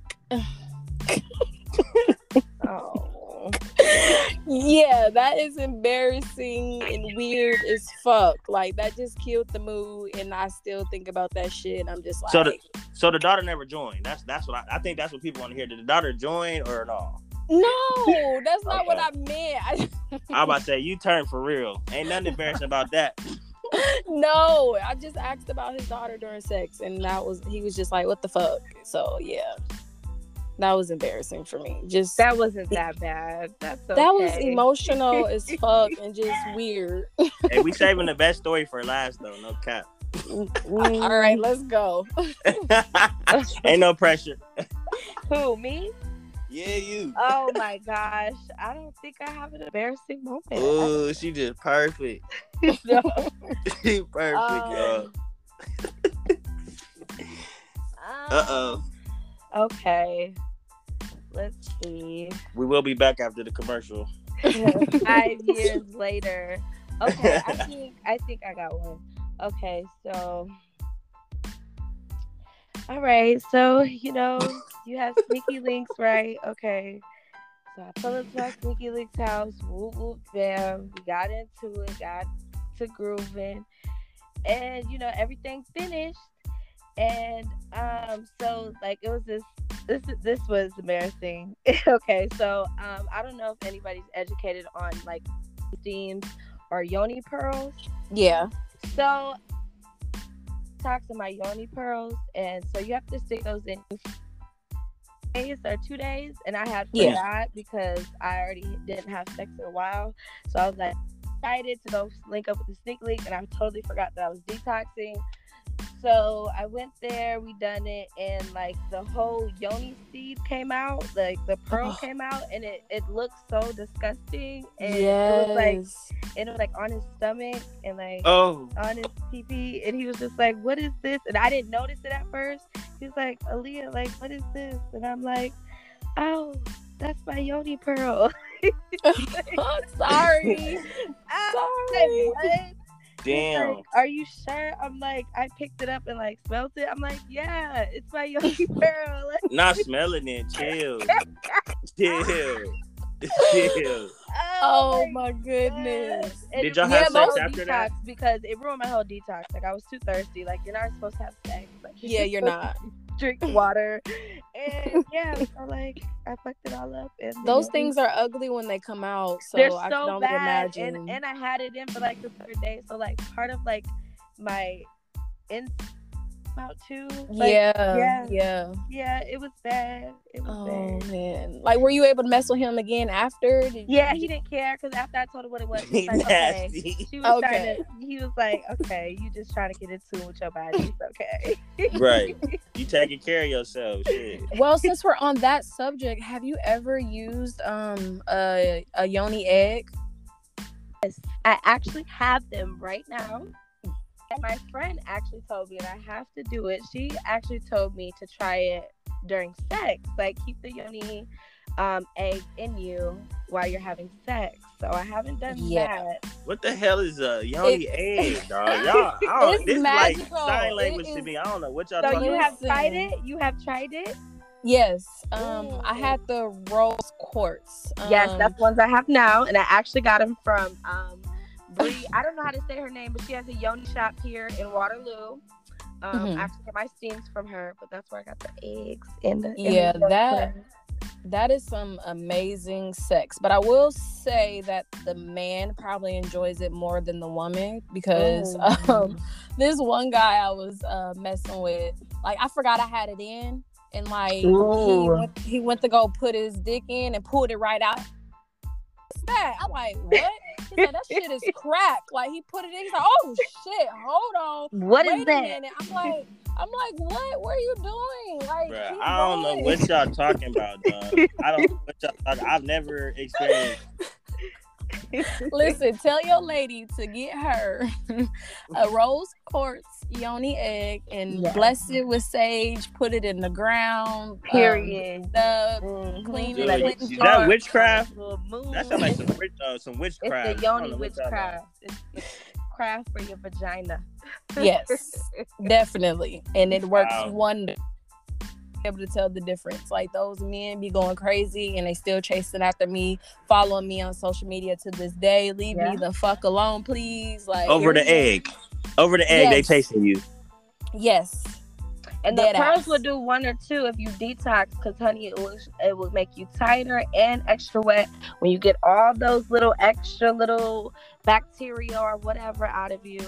Oh. yeah, that is embarrassing and weird as fuck. Like that just killed the mood, and I still think about that shit. I'm just like, So the- So the daughter never joined. That's that's what I, I think that's what people want to hear. Did the daughter join or no? no, that's not what I meant. I, I'm about to say you turned for real. Ain't nothing embarrassing about that. no, I just asked about his daughter during sex, and that was he was just like, what the fuck. So yeah, that was embarrassing for me. Just That wasn't that bad. That's okay. that was emotional as fuck and just weird. Hey, we saving the best story for last though. No cap. All right, let's go. Ain't no pressure. Who, me? Yeah, you. Oh my gosh. I don't think I have an embarrassing moment. Oh, she just perfect. No. she perfect, y'all. Um, Uh oh. Okay. Let's see. We will be back after the commercial. Five years later. Okay, I think I think I got one. Okay, so all right, so you know you have sneaky links, right? Okay. So I pull up to my sneaky links house, whoop whoop bam. We got into it, got to grooving. And you know, everything finished. And um, so like it was this this this was embarrassing. okay, so um, I don't know if anybody's educated on like steams or yoni pearls. Yeah. So talks in my yoni pearls, and so you have to stick those in days or two days. And I had Yeah. forgot because I already didn't have sex in a while, so I was like excited to go link up with the sneak link, and I totally forgot that I was detoxing. So I went there, we done it, and like the whole yoni seed came out, like the pearl Oh. came out, and it it looked so disgusting. And it was like it was like on his stomach and like Oh, on his PP, and he was just like, "What is this?" And I didn't notice it at first. He's like, "Aaliyah, like, what is this?" And I'm like, "Oh, that's my yoni pearl." Sorry. I'm Sorry. like, "What?" He's damn. like, Are you sure? I'm like, I picked it up and like smelled it. I'm like, yeah, it's my yoni pearl. Like, Not smelling it. Chill. Chill. Chill. Oh, oh my goodness. And Did y'all have my sex whole after that? Because it ruined my whole detox. Like I was too thirsty. Like you're not supposed to have sex. Like Yeah, you're not. Drink water. And yeah, so like I fucked it all up. And Those things are ugly when they come out. So they're I so can only bad. imagine. And and I had it in for like the third day. So like part of like my in out too. Like, yeah, yeah. yeah. Yeah, it was bad. It was Oh bad. man. Like were you able to mess with him again after? Did Yeah, you- he didn't care because after I told him what it was, he He was like, okay. nasty. She was Okay. to, he was like, okay, you just trying to get in tune with your body. It's okay. Right. You taking care of yourself. Shit. Well, since we're on that subject, have you ever used um a a yoni egg? Yes, I actually have them right now. And my friend actually told me, and I have to do it. She actually told me to try it during sex, like keep the yoni um, egg in you while you're having sex. So I haven't done Yeah. that. What the hell is a yoni egg, dog? Y'all, I don't, It's this is like sign It language to me. I don't know what y'all So talking you about. have tried it? You have tried it? Yes. Um, I Ooh. had the rose quartz. yes, Um, that's ones I have now, and I actually got them from um, Bree. I don't know how to say her name, but she has a yoni shop here in Waterloo. Um, Mhm. I get my steams from her, but that's where I got the eggs and the and the Yeah, yoni that- that is some amazing sex. But I will say that the man probably enjoys it more than the woman because um, this one guy I was uh, messing with, like I forgot I had it in, and like he went, he went to go put his dick in and pulled it right out. What's that? I'm like, what? He's like, that shit is crack. Like he put it in. He's like, oh shit, hold on. What is that? minute. I'm like, I'm like, what? What are you doing? Like, Bruh, I don't know what y'all talking about, dog. I don't know what y'all talking. I've never experienced. Listen, tell your lady to get her a rose quartz yoni egg and Yes. bless it with sage. Put it in the ground. um, Period. the Mhm. clean Dude, Like, that witchcraft? Little. That sounds like some uh, some witchcraft. It's the yoni know what y'all about. witchcraft. It's craft for your vagina. yes, definitely, and it works Wow. wonder. Able to tell the difference. Like those men be going crazy and they still chasing after me, following me on social media to this day. Leave Yeah. me the fuck alone, please. Like Over the here's- egg. Over the egg, they Yes. chasing you. Yes, And the Dead pearls ass. will do one or two if you detox, because honey, it will it will make you tighter and extra wet when you get all those little extra little bacteria or whatever out of you.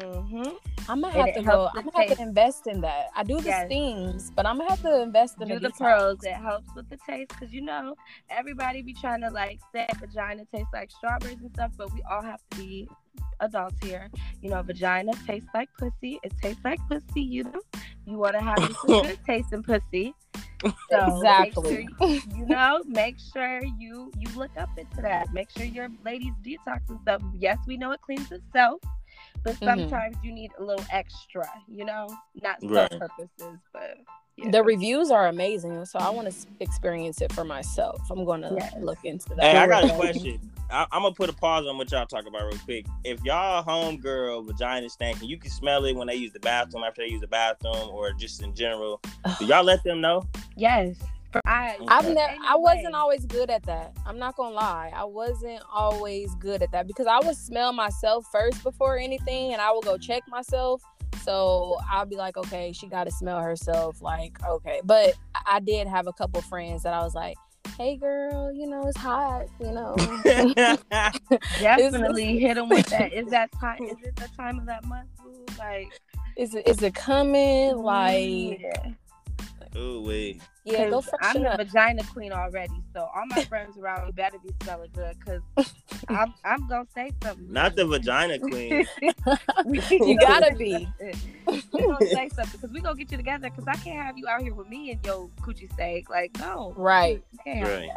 Hmm I'm gonna have to go. I'm gonna have to invest in that. I do the Yes. steams, but I'm gonna have to invest in Do the, the pearls. It helps with the taste, because you know everybody be trying to like say vagina tastes like strawberries and stuff, but we all have to be adults here. You know, vagina tastes like pussy. It tastes like pussy. You know, you want to have a good taste in pussy. So Exactly. Sure, you- you know, make sure you you look up into that. Make sure your ladies detox and stuff. Yes, we know it cleans itself, but Mhm. sometimes you need a little extra. You know, not for Right. purposes, but yeah. The reviews are amazing, so I want to experience it for myself. I'm going to Yes. look into that. Hey, I got a question. I, I'm gonna put a pause on what y'all talk about real quick. If y'all homegirl vagina stinking, you can smell it when they use the bathroom after they use the bathroom, or just in general. Do y'all let them know? yes. I, I've never. I wasn't always good at that. I'm not gonna lie. I wasn't always good at that because I would smell myself first before anything, and I would go check myself. So I'll be like, okay, she got to smell herself. Like, okay, but I- I did have a couple friends that I was like, hey, girl, you know it's hot, you know. definitely hit them with that. Is that time? Is it the time of that month? Like, is it is it coming? Like, yeah. Ooh wee. yeah, go 'Cause freshen I'm up. the vagina queen already, so all my friends around me better be smelling good because I'm I'm gonna say something. Not the vagina queen. you gotta be. we gonna say something because we gonna get you together because I can't have you out here with me and your coochie steak. Like no, Right. You can't have Right.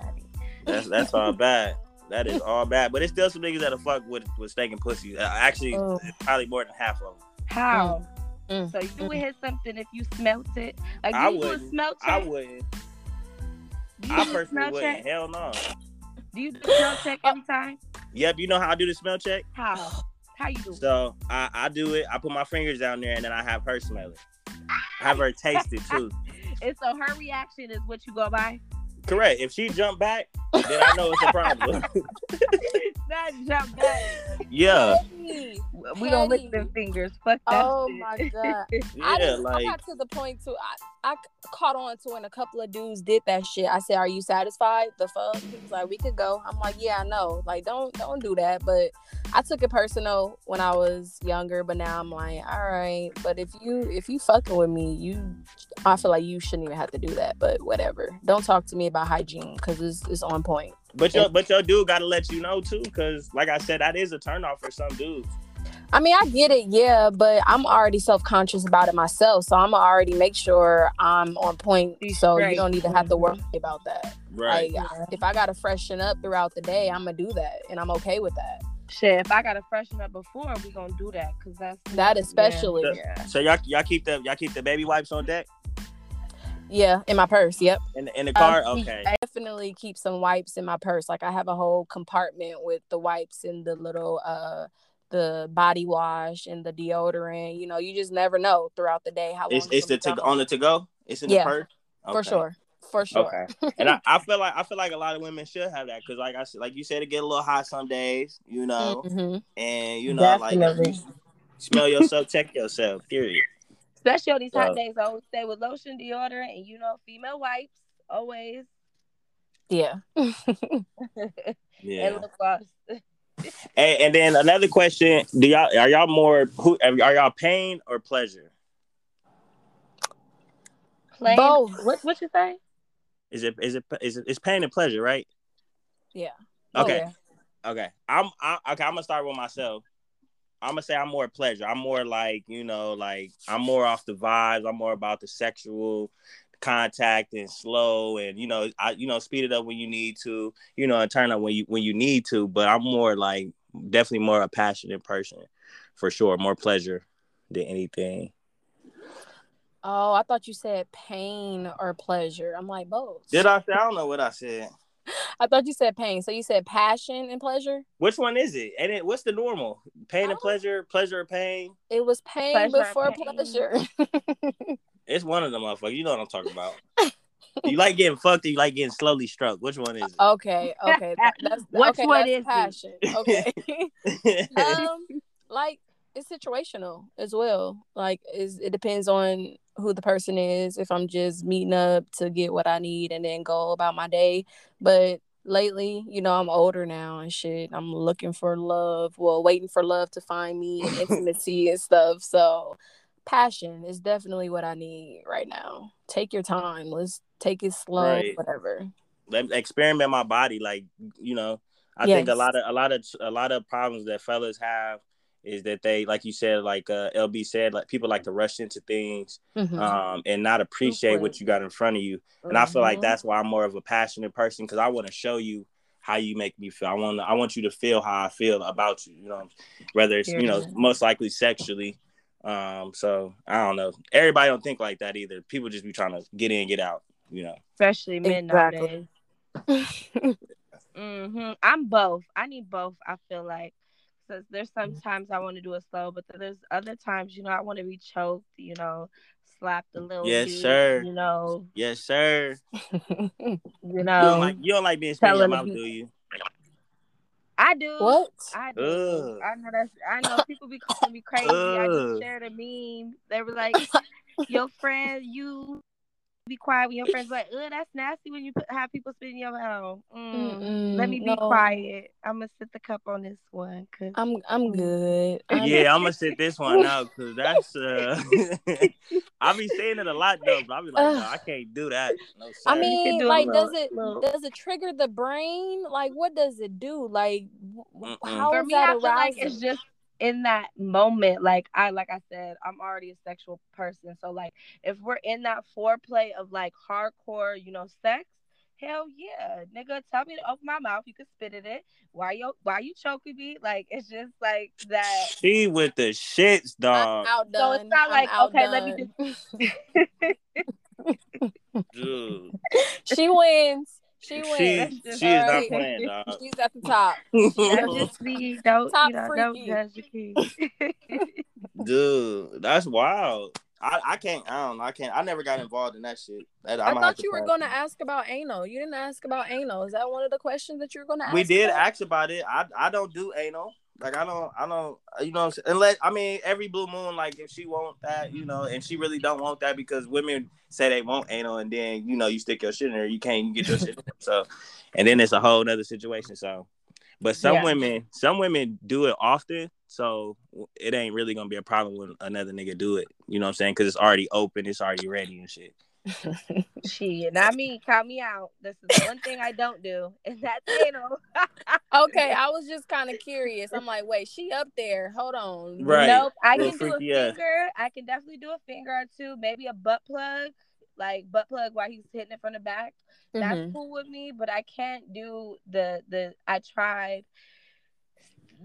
That's that's all bad. That is all bad. But it's still some niggas that'll fuck with with steak and pussy. Uh, actually, Oh. probably more than half of them. How? Mm, So you would hit something if you smelt it. Like do I you do a wouldn't. smell check? I wouldn't. You I personally wouldn't. check? Hell no. Do you do a smell check every time? Yep. You know how I do the smell check? How? How you do? it? So I, I do it. I put my fingers down there and then I have her smell it. Have her taste it too. And so her reaction is what you go by. Correct. If she jump back, then I know it's a problem. Not jump back. yeah. Hey. We don't lick Petty. them fingers. Fuck that. Oh shit. my god. I, Yeah. didn't, Like I got to the point too. I, I caught on to when a couple of dudes did that shit. I said, "Are you satisfied?" The fuck. He was like, "We could go." I'm like, "Yeah, I know. Like, don't don't do that." But I took it personal when I was younger. But now I'm like, all right. But if you if you fucking with me, you, I feel like you shouldn't even have to do that. But whatever. Don't talk to me about hygiene because it's it's on point. But your but your dude gotta let you know too, because like I said, that is a turnoff for some dudes. I mean, I get it, yeah, but I'm already self conscious about it myself, so I'm already make sure I'm on point, Be so you don't even have to worry about that. Right. Like, if I gotta freshen up throughout the day, I'm gonna do that, and I'm okay with that. Shit, if I gotta freshen up before, we gonna do that because that's That especially, Yeah. yeah. So y'all y'all keep the y'all keep the baby wipes on deck Yeah, in my purse. Yep, in the, in the car. Um, okay. I definitely keep some wipes in my purse. Like I have a whole compartment with the wipes and the little uh the body wash and the deodorant. You know, you just never know throughout the day how long It's it's the gonna on the to go. It's in Yeah, the purse. for sure, for sure. Okay. and I, I feel like I feel like a lot of women should have that because like I said, like you said, it get a little hot some days, you know, Mhm. and you know, like Definitely. if you smell yourself, check yourself. Period. Especially on these hot So- days, I always stay with lotion, deodorant, and you know, female wipes always, Yeah. Yeah. and lip gloss. And, and then another question: Do y'all are y'all more who are y'all pain or pleasure? Plain. Both. What what you say? Is it is it is it it's pain and pleasure, right? Yeah. Okay. Oh, yeah. Okay. I'm I, okay. I'm gonna start with myself. I'm gonna say I'm more pleasure. I'm more like you know, like I'm more off the vibes. I'm more about the sexual contact and slow and you know, I you know, speed it up when you need to. You know, and turn up when you when you need to. But I'm more like definitely more a passionate person, for sure. More pleasure than anything. Oh, I thought you said pain or pleasure. I'm like both. Did I say? I don't know what I said. I thought you said pain. So you said passion and pleasure? Which one is it? And it, what's the normal? Pain and pleasure, pleasure or pain? It was pain Pleasure before pain. pleasure. It's one of them motherfuckers. You know what I'm talking about. you like getting fucked or you like getting slowly struck? Which one is it? okay, okay. that- that's Which okay, one that's is it? Okay. um like it's situational as well. Like is it depends on who the person is. If I'm just meeting up to get what I need and then go about my day. But lately, you know, I'm older now and shit. I'm looking for love. Well, waiting for love to find me and intimacy and stuff. So passion is definitely what I need right now. Take your time. Let's take it slow, Right. whatever. Let experiment my body. Like you know, I think a lot of a lot of a lot of problems that fellas have is that they, like you said, like uh, LB said, like people like to rush into things Mhm. um, and not appreciate what you got in front of you. And I feel like Mhm. that's why I'm more of a passionate person because I want to show you how you make me feel. I want I want you to feel how I feel about you. You know, whether it's you know most likely sexually. Um, so I don't know. Everybody don't think like that either. People just be trying to get in, get out. You know. especially men Exactly. nowadays. hmm I'm both. I need both. I feel like. So there's sometimes I want to do it slow, but there's other times, you know, I want to be choked, you know, slapped a little. Yes, bit, sir. You know, Yes, sir. you You don't know. like you don't like being spit in your mouth, people- do you? I do. what? I do. Ugh. I know that's. I know people be calling me crazy. I just shared a meme. They were like, "Your friend, you be quiet when your friends like, oh, that's nasty when you put, have people spit in your mouth. Mm. Let me be no. quiet. I'm gonna sit the cup on this one. Cause I'm I'm good. I'm- Yeah, I'm gonna sit this one out because that's uh I be saying it a lot though, but I be like, no, I can't do that. No. I mean, do like, little- does it little- does it trigger the brain? Like, what does it do? Like, w- Mm-mm. how for is me, that I feel like it's just in that moment. Like I, like I said, I'm already a sexual person. So like, if we're in that foreplay of like hardcore, you know, sex. Hell yeah, nigga! Tell me to open my mouth. You can spit in it. Why you Why you choking me? Like it's just like that. She with the shits, I'm dog. So it's not I'm like, okay, let me outdone. Dude. she wins. She She wins. That's she is not playing, dog. She's at the top. That's just me. Don't Top you know? Don't freaky. judge the king. Dude, that's wild. I, I can't I don't know. I can't I never got involved in that shit. That, I I'ma thought you were going to ask about anal. You didn't ask about anal. Is that one of the questions that you were going to ask? We did about? ask about it. I I don't do anal. Like I don't I don't you know unless I mean every blue moon like if she want that you know and she really don't want that because women say they want anal and then you know you stick your shit in there you can't get your shit so and then it's a whole other situation so but some Yeah. women some women do it often so it ain't really gonna be a problem when another nigga do it you know what I'm saying because it's already open it's already ready and shit Shit, not me. Count me out. This is the one thing I don't do, and that's anal. Okay, I was just kind of curious. I'm like, wait, she up there. Hold on. Right. Nope. I Little can do a freaky ass. finger. I can definitely do a finger or two. Maybe a butt plug, like butt plug while he's hitting it from the back. That's Mhm. cool with me. But I can't do the the. I tried.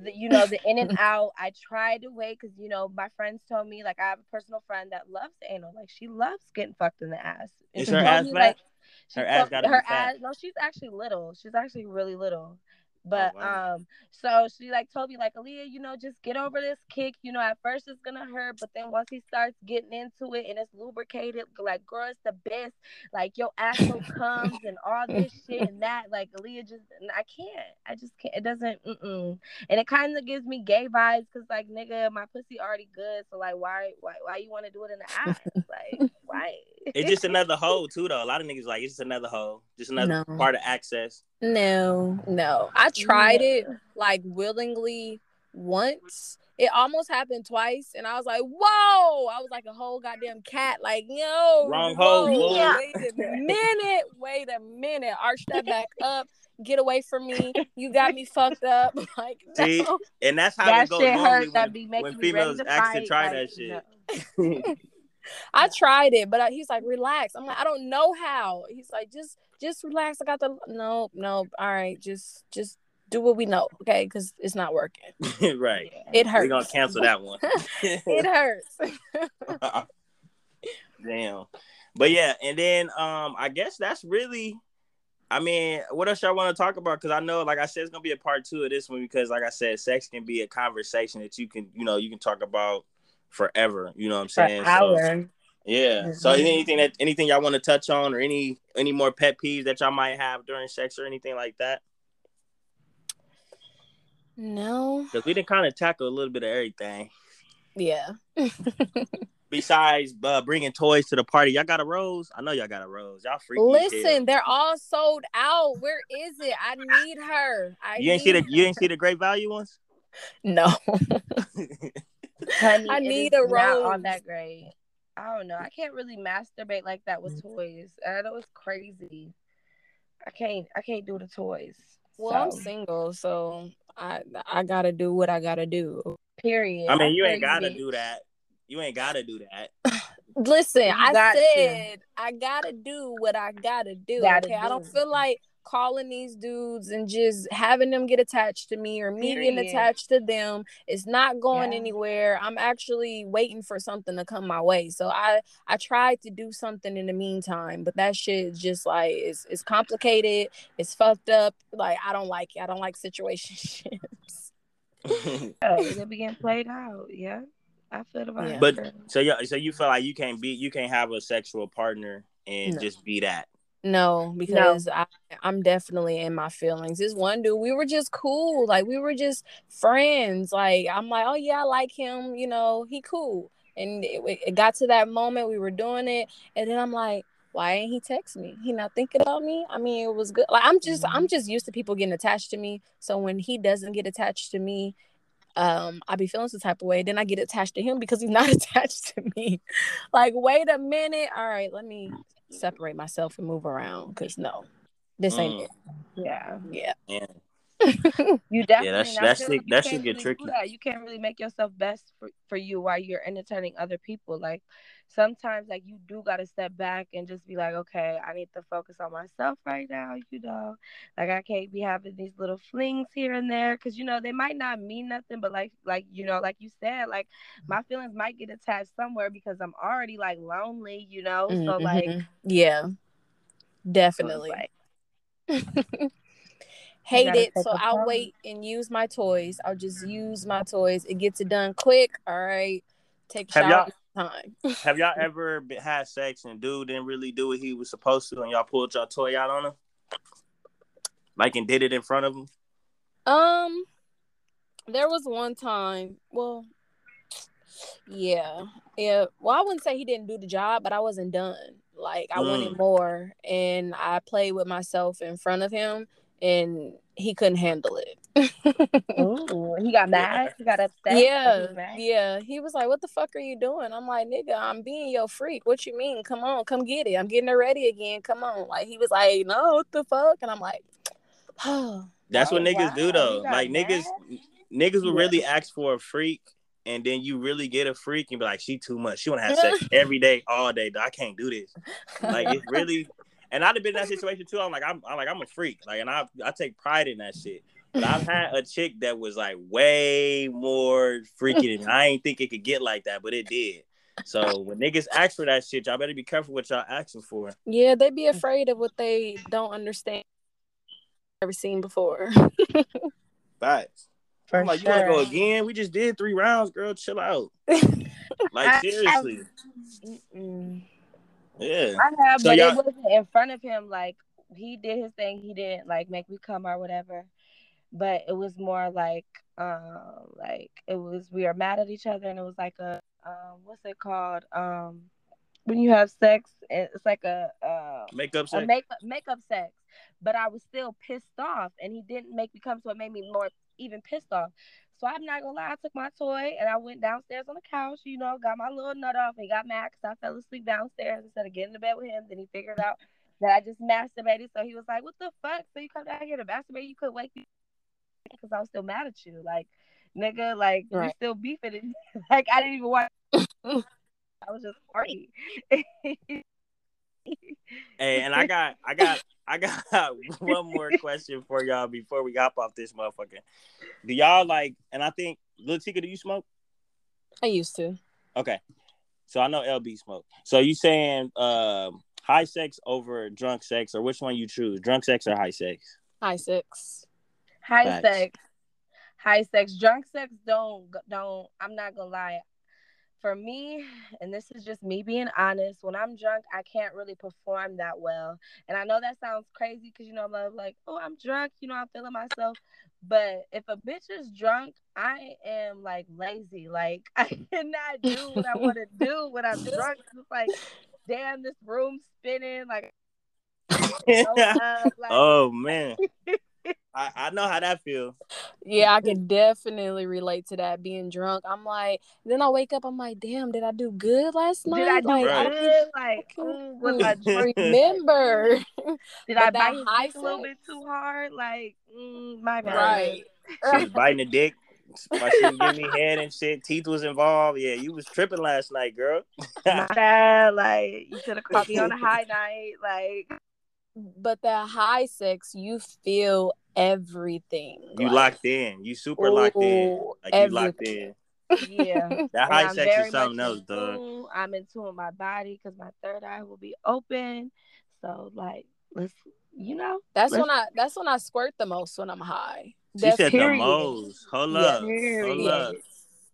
The, you know the in and out. I tried to wait because you know my friends told me like I have a personal friend that loves anal. Like she loves getting fucked in the ass. And Is her ass me, like, Her ass be her ass. No, she's actually little. She's actually really little. But Oh, wow. um, so she like told me like Aaliyah, you know, just get over this kick. You know, at first it's gonna hurt, but then once he starts getting into it and it's lubricated, like girl, it's the best. Like your asshole comes and all this shit and that. Like Aaliyah just, I can't. I just can't. It doesn't. Mm-mm. And it kind of gives me gay vibes because like nigga, my pussy already good. So like, why, why, why you want to do it in the ass? Like, why? It's just another hole too though a lot of niggas like it's just another hole just another No. part of access No, no. I tried it like willingly once. It almost happened twice, and I was like, "Whoa!" I was like a whole goddamn cat. Like, yo, Wrong whoa, hole, fool. Wait a minute. Wait a minute. Arch that back up. Get away from me. You got me fucked up. Like, See? and that's how that it goes shit normally hurt. That when, be making when me ready females to ask to fight. try like, that shit no. I tried it, but uh, he's like, "Relax." I'm like, "I don't know how." He's like, "Just, just relax." I got the no, no. All right, just, just do what we know, okay? Because it's not working. right It hurts. we're gonna cancel that one it hurts. damn but yeah and then um i guess that's really I mean, what else y'all want to talk about? Because I know, like I said, it's gonna be a part two of this one because, like I said, sex can be a conversation that you can, you know, you can talk about forever. You know what I'm saying? So. Yeah. So Mhm. anything that anything y'all want to touch on or any any more pet peeves that y'all might have during sex or anything like that? No. Because we didn't kind of tackle a little bit of everything. Yeah. Besides uh, bringing toys to the party, y'all got a rose. I know y'all got a rose. Y'all freaky. as hell. Listen, they're all sold out. Where is it? I need her. I you ain't see need the you ain't see the great value ones. No. Honey, I need is a not all rose. that great. I don't know. I can't really masturbate like that with mm-hmm. toys. I know it's crazy. I can't. I can't do the toys. Well, I'm single, so I I gotta do what I gotta do. Period. I mean, you ain't gotta do that. You ain't gotta do that. Listen, You I got to. said I gotta do what I gotta do. Gotta okay, I don't feel like calling these dudes and just having them get attached to me or me getting attached to them. It's not going Yeah. anywhere. I'm actually waiting for something to come my way. So I I tried to do something in the meantime, but that shit just like it's it's complicated. It's fucked up. Like I don't like it. I don't like situationships. Yeah, they begin played out. Yeah, I feel about Yeah. it. But so yeah so you feel like you can't be you can't have a sexual partner and No. just be that. No, because I, I'm definitely in my feelings. This one dude, we were just cool. Like we were just friends. Like I'm like, oh yeah, I like him. You know, he cool. And it, it got to that moment, we were doing it, and then I'm like, why ain't he text me? He not thinking about me. I mean, it was good. Like I'm just, I'm just used to people getting attached to me. So when he doesn't get attached to me, um, I be feeling some type of way. Then I get attached to him because he's not attached to me. like, wait a minute. All right, let me separate myself and move around because no, this ain't Mm. it. yeah, Yeah. Yeah. you definitely. yeah, that's- and I that feel like you that should get really tricky. that. You can't really make yourself best for, for you while you're entertaining other people. Like sometimes, like you do got to step back and just be like, okay, I need to focus on myself right now. You know, like I can't be having these little flings here and there because you know they might not mean nothing, but like like you know, like you said, like my feelings might get attached somewhere because I'm already like lonely. You know, so like. Mhm. yeah, definitely. like, Hate it. So I'll pause. wait and use my toys. I'll just use my toys. It gets it done quick. All right. Take a Have shower y'all- time. Have y'all ever been, had sex and dude didn't really do what he was supposed to, and y'all pulled your toy out on him, like and did it in front of him? Um, there was one time. Well, yeah, yeah. Well, I wouldn't say he didn't do the job, but I wasn't done. Like I wanted more, and I played with myself in front of him, and he couldn't handle it. Ooh, he got mad. He got upset. Like, he yeah, yeah. He was like, "What the fuck are you doing?" I'm like, "Nigga, I'm being your freak. What you mean? Come on, come get it. I'm getting it ready again. Come on." Like he was like, "No, what the fuck?" And I'm like, "Oh, That's what Oh, niggas do though. you got Like niggas, niggas will Yeah. really ask for a freak, and then you really get a freak and be like, she too much. She want to have sex every day, all day. I can't do this. Like it's really. And I'd have been in that situation too. I'm like, I'm, I'm like, I'm a freak. Like, and I, I take pride in that shit. But I've had a chick that was like way more freaky than me. I ain't think it could get like that, but it did. So when niggas ask for that shit, y'all better be careful what y'all asking for. yeah." They be afraid of what they don't understand, never seen before. Facts. For I'm like, you wanna go again? We just did three rounds, girl. Chill out. Like I- seriously. Yeah. I have, So but y'all- it wasn't in front of him. Like he did his thing. He didn't like make me come or whatever. But it was more like, um, like it was we were mad at each other, and it was like a, um, what's it called? Um, when you have sex, it's like a, uh, Makeup a makeup makeup sex. But I was still pissed off, and he didn't make me come, so it made me more even pissed off. So I'm not gonna lie, I took my toy and I went downstairs on the couch, you know, got my little nut off and got mad because I fell asleep downstairs instead of getting to bed with him. Then he figured out that I just masturbated. So he was like, What the fuck? So you come down here to masturbate, you could wake me because I was still mad at you. Like, nigga, like you Right. still beefing it. like I didn't even want I was just horny. Hey, and I got, I got, I got one more question for y'all before we hop off this motherfucker. Do y'all like? And I think, Latica, do you smoke? I used to. Okay, so I know LB smoke. So you saying um, high sex over drunk sex, or which one you choose? Drunk sex or high sex? High sex. high Facts. sex high sex drunk sex don't don't i'm not gonna lie for me and this is just me being honest when i'm drunk i can't really perform that well and i know that sounds crazy because you know i'm uh, like oh i'm drunk you know i'm feeling myself but if a bitch is drunk i am like lazy like i cannot do what i want to do when i'm drunk it's like damn this room's spinning like, so up, like oh man, I, I know how that feels. Yeah, I can definitely relate to that. Being drunk, I'm like, then I wake up, I'm like, damn, did I do good last night? Did I do like, Right. don't good? Like, was I drunk? remember. Did I bite his high a little bit too hard? Like, mm, my bad. right. She was biting the dick. My shit give me head and shit. Teeth was involved. Yeah, you was tripping last night, girl. My bad. Like you should have caught me on a high night. Like But that high sex, you feel everything. you like, locked in. You super locked in. ooh, Like you locked in. yeah. That high I'm sex is something else, dog. I'm in tune with my body because my third eye will be open. So like, let's you know. That's Let's- when I that's when I squirt the most when I'm high. She That's said the most. Hold Yeah. up. Hold up.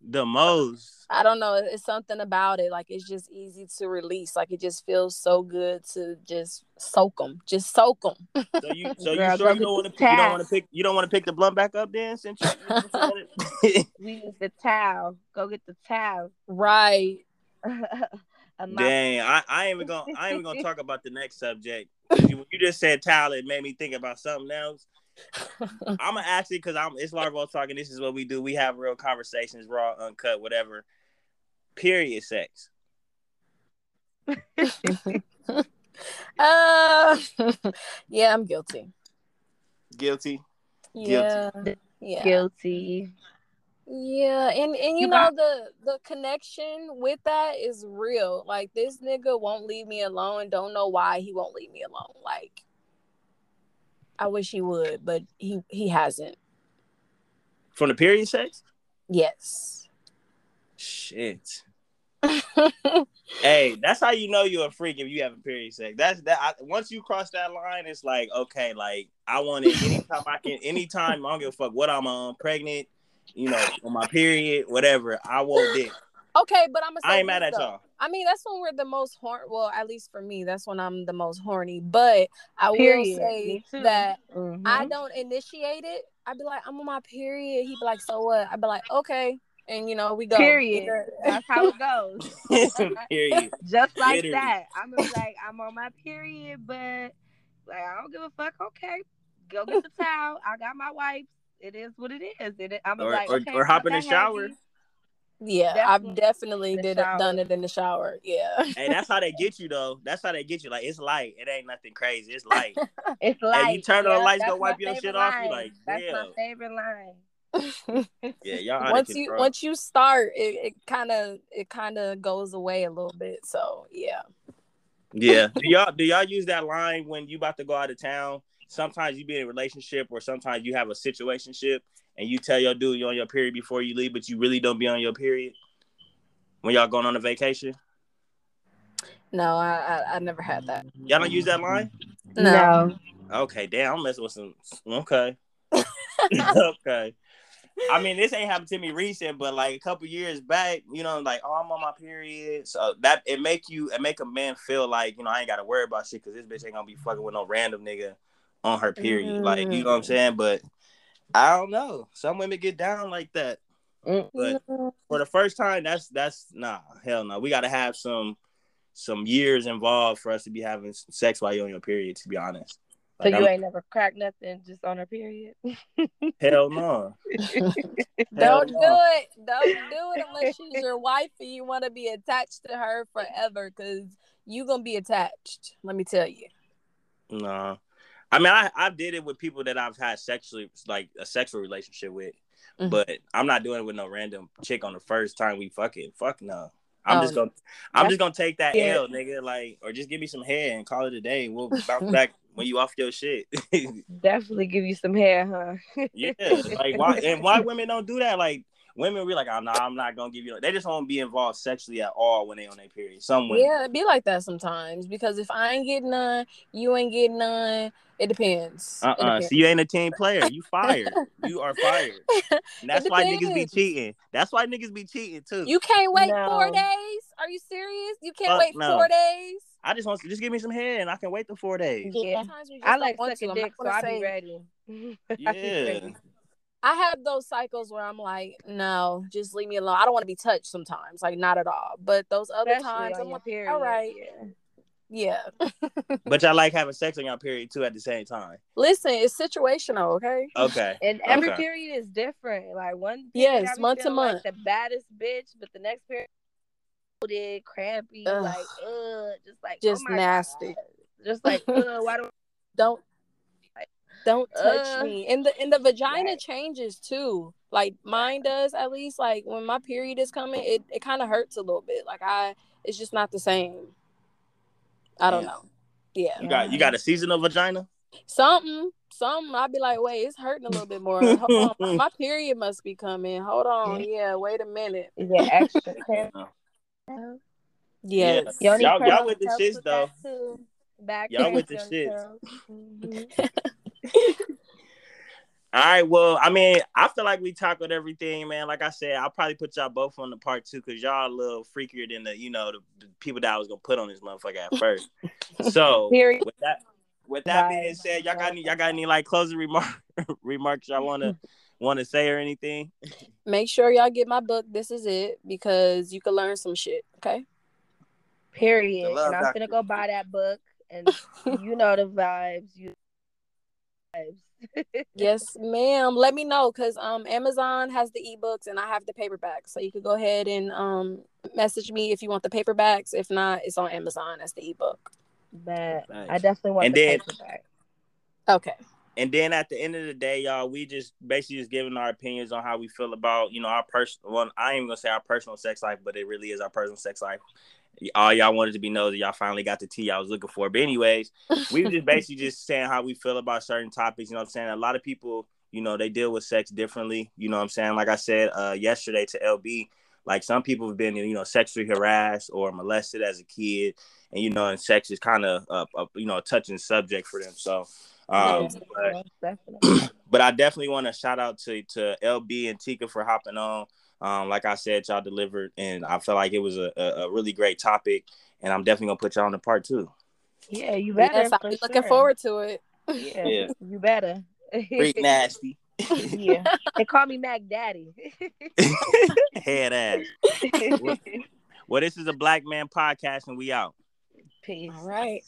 The most. I don't know. It's something about it. Like it's just easy to release. Like it just feels so good to just soak them. Just soak them. So you so Girl, you sure you don't want to the you don't want to pick you don't want to pick the blunt back up then since you We use the towel. Go get the towel. right. Dang, I, I ain't even gonna I ain't even gonna talk about the next subject. You, you just said towel. it made me think about something else. I'm gonna ask it because I'm it's Larval talking. This is what we do. We have real conversations, raw, uncut, whatever. Period sex. uh yeah, I'm guilty. Guilty. Yeah. Yeah. Guilty. Yeah, and and you, You know got- the the connection with that is real. Like this nigga won't leave me alone. Don't know why he won't leave me alone. Like I wish he would, but he he hasn't. From the period sex? Yes. Shit. Hey, that's how you know you're a freak if you have a period sex. That's that. I, once you cross that line, it's like okay, like I want it anytime I can, anytime I don't give a fuck what I'm on, pregnant, you know, on my period, whatever. I want dick. okay, but I'm gonna I ain't mad at though. y'all. I mean, that's when we're the most horny. Well, at least for me, that's when I'm the most horny. But I Period. will say Me too. that Mhm. I don't initiate it. I'd be like, I'm on my period. He'd be like, so what? I'd be like, okay. And you know, we go. Period. That's how it goes. period. Just like Literally. that. I'm gonna be like, I'm on my period, but like I don't give a fuck. Okay, go get the towel. I got my wipes. It is what it is. It, I'm Or- like, or- okay, or hop in the shower. heavy. Yeah, I've Definitely definitely in the did it, done it in the shower. Yeah. Hey, that's how they get you though. That's how they get you. Like it's light. It ain't nothing crazy. It's light. It's like you turn on the lights, go that's wipe your shit favorite off, you line. like, that's my favorite line. yeah, y'all once you control. once you start, it, it kind of it kind of goes away a little bit. So yeah. Yeah. Do y'all do y'all use that line when you about to go out of town? Sometimes you be in a relationship or sometimes you have a situationship and you tell your dude you're on your period before you leave, but you really don't be on your period when y'all going on a vacation. No, I I, I never had that. Y'all don't use that line? No. Okay, damn, I'm messing with some okay. okay. I mean, this ain't happened to me recent, but like a couple years back, you know, like oh, I'm on my period, so that it make you it make a man feel like you know I ain't got to worry about shit because this bitch ain't gonna be fucking with no random nigga on her period, like you know what I'm mm. saying. But I don't know, some women get down like that. Mm. But for the first time, that's that's nah, hell no. We got to have some some years involved for us to be having sex while you're on your period. To be honest, So you I'm- ain't never cracked nothing just on her period. hell no. Hell Don't do it. Don't do it unless she's your wife and you want to be attached to her forever because you gonna be attached. Let me tell you. No. I mean, I I did it with people that I've had sexually like a sexual relationship with, Mhm. but I'm not doing it with no random chick on the first time we fucking. Fuck no. I'm Oh, just gonna I'm just gonna take that Yeah. L, nigga. Like, or just give me some hair and call it a day. We'll bounce back when you off your shit. Definitely give you some hair, huh? yeah, like why and why women don't do that? Like women be like, oh no, I'm not gonna give you. They just won't be involved sexually at all when they on their period. Some women. Yeah, it be like that sometimes because if I ain't getting none, you ain't getting none. It depends. It Uh uh depends. So you ain't a team player. You fired. you are fired. And that's why niggas be cheating. That's why niggas be cheating too. You can't wait No. four days. Are you serious? You can't Fuck wait no. four days. I just want to just give me some head and I can wait the four days. Yeah. Sometimes we just I don't like want to. sucking dick, so I say- be ready. Yeah. Ready. I have those cycles where I'm like, no, just leave me alone. I don't want to be touched sometimes, like not at all. But those other Especially times, I'm your like, period. all right, Yeah. yeah. But y'all like having sex on your period too at the same time. Listen, it's situational, okay? Okay. And every Okay. period is different. Like one Yes, I be month to month. like the baddest bitch, but the next period bloated, crampy, Ugh. like uh, just like Just oh my nasty. God. Just like uh, why don't Don't Don't touch Uh, me. And the and the vagina right. changes too. Like mine does at least. Like when my period is coming, it, it kind of hurts a little bit. Like I it's just not the same. I don't Yeah. know. Yeah. You got you got a seasonal vagina? Something. Something. I'd be like, wait, it's hurting a little bit more. Hold on. My period must be coming. Hold on. Yeah, wait a minute. Yeah, extra care. Yes. Yeah. Y'all, y'all with the helps shits, though. Back Y'all with the young shits. curls. All right. Well, I mean, I feel like we tackled everything, man. Like I said, I'll probably put y'all both on the part two because y'all a little freakier than the, you know, the, the people that I was gonna put on this motherfucker at first. So Period. with that, with that Right. being said, y'all got any, y'all got any like closing remark remarks y'all wanna wanna say or anything? Make sure y'all get my book. This is it because you can learn some shit. Okay. Period. Love And I'm Doctor. gonna go buy that book, and you know the vibes. You vibes. Yes, ma'am. Let me know because um Amazon has the ebooks and I have the paperbacks. So you could go ahead and um message me if you want the paperbacks. If not, it's on Amazon as the ebook. But Nice. I definitely want And the then- paperback. Okay. And then at the end of the day, y'all, we just basically just giving our opinions on how we feel about, you know, our personal. Well, I ain't even gonna say our personal sex life, but it really is our personal sex life. All y'all wanted to be know that y'all finally got the tea I was looking for. But anyways, we were just basically just saying how we feel about certain topics. You know what I'm saying? A lot of people, you know, they deal with sex differently. You know what I'm saying? Like I said uh, yesterday to LB, like some people have been, you know, sexually harassed or molested as a kid, and you know, and sex is kind of, uh, uh, you know, a touching subject for them. So. Um, but- but I definitely want to shout out to to LB and Tika for hopping on. Um, like I said, y'all delivered, and I felt like it was a, a, a really great topic. And I'm definitely gonna put y'all on the part two. Yeah, you better. Yes, I'll for looking sure. forward to it. Yeah, Yeah. you better. Freak nasty, yeah, they call me Mac Daddy. head ass. Well, this is a Black Man podcast, and we out. Peace. All right.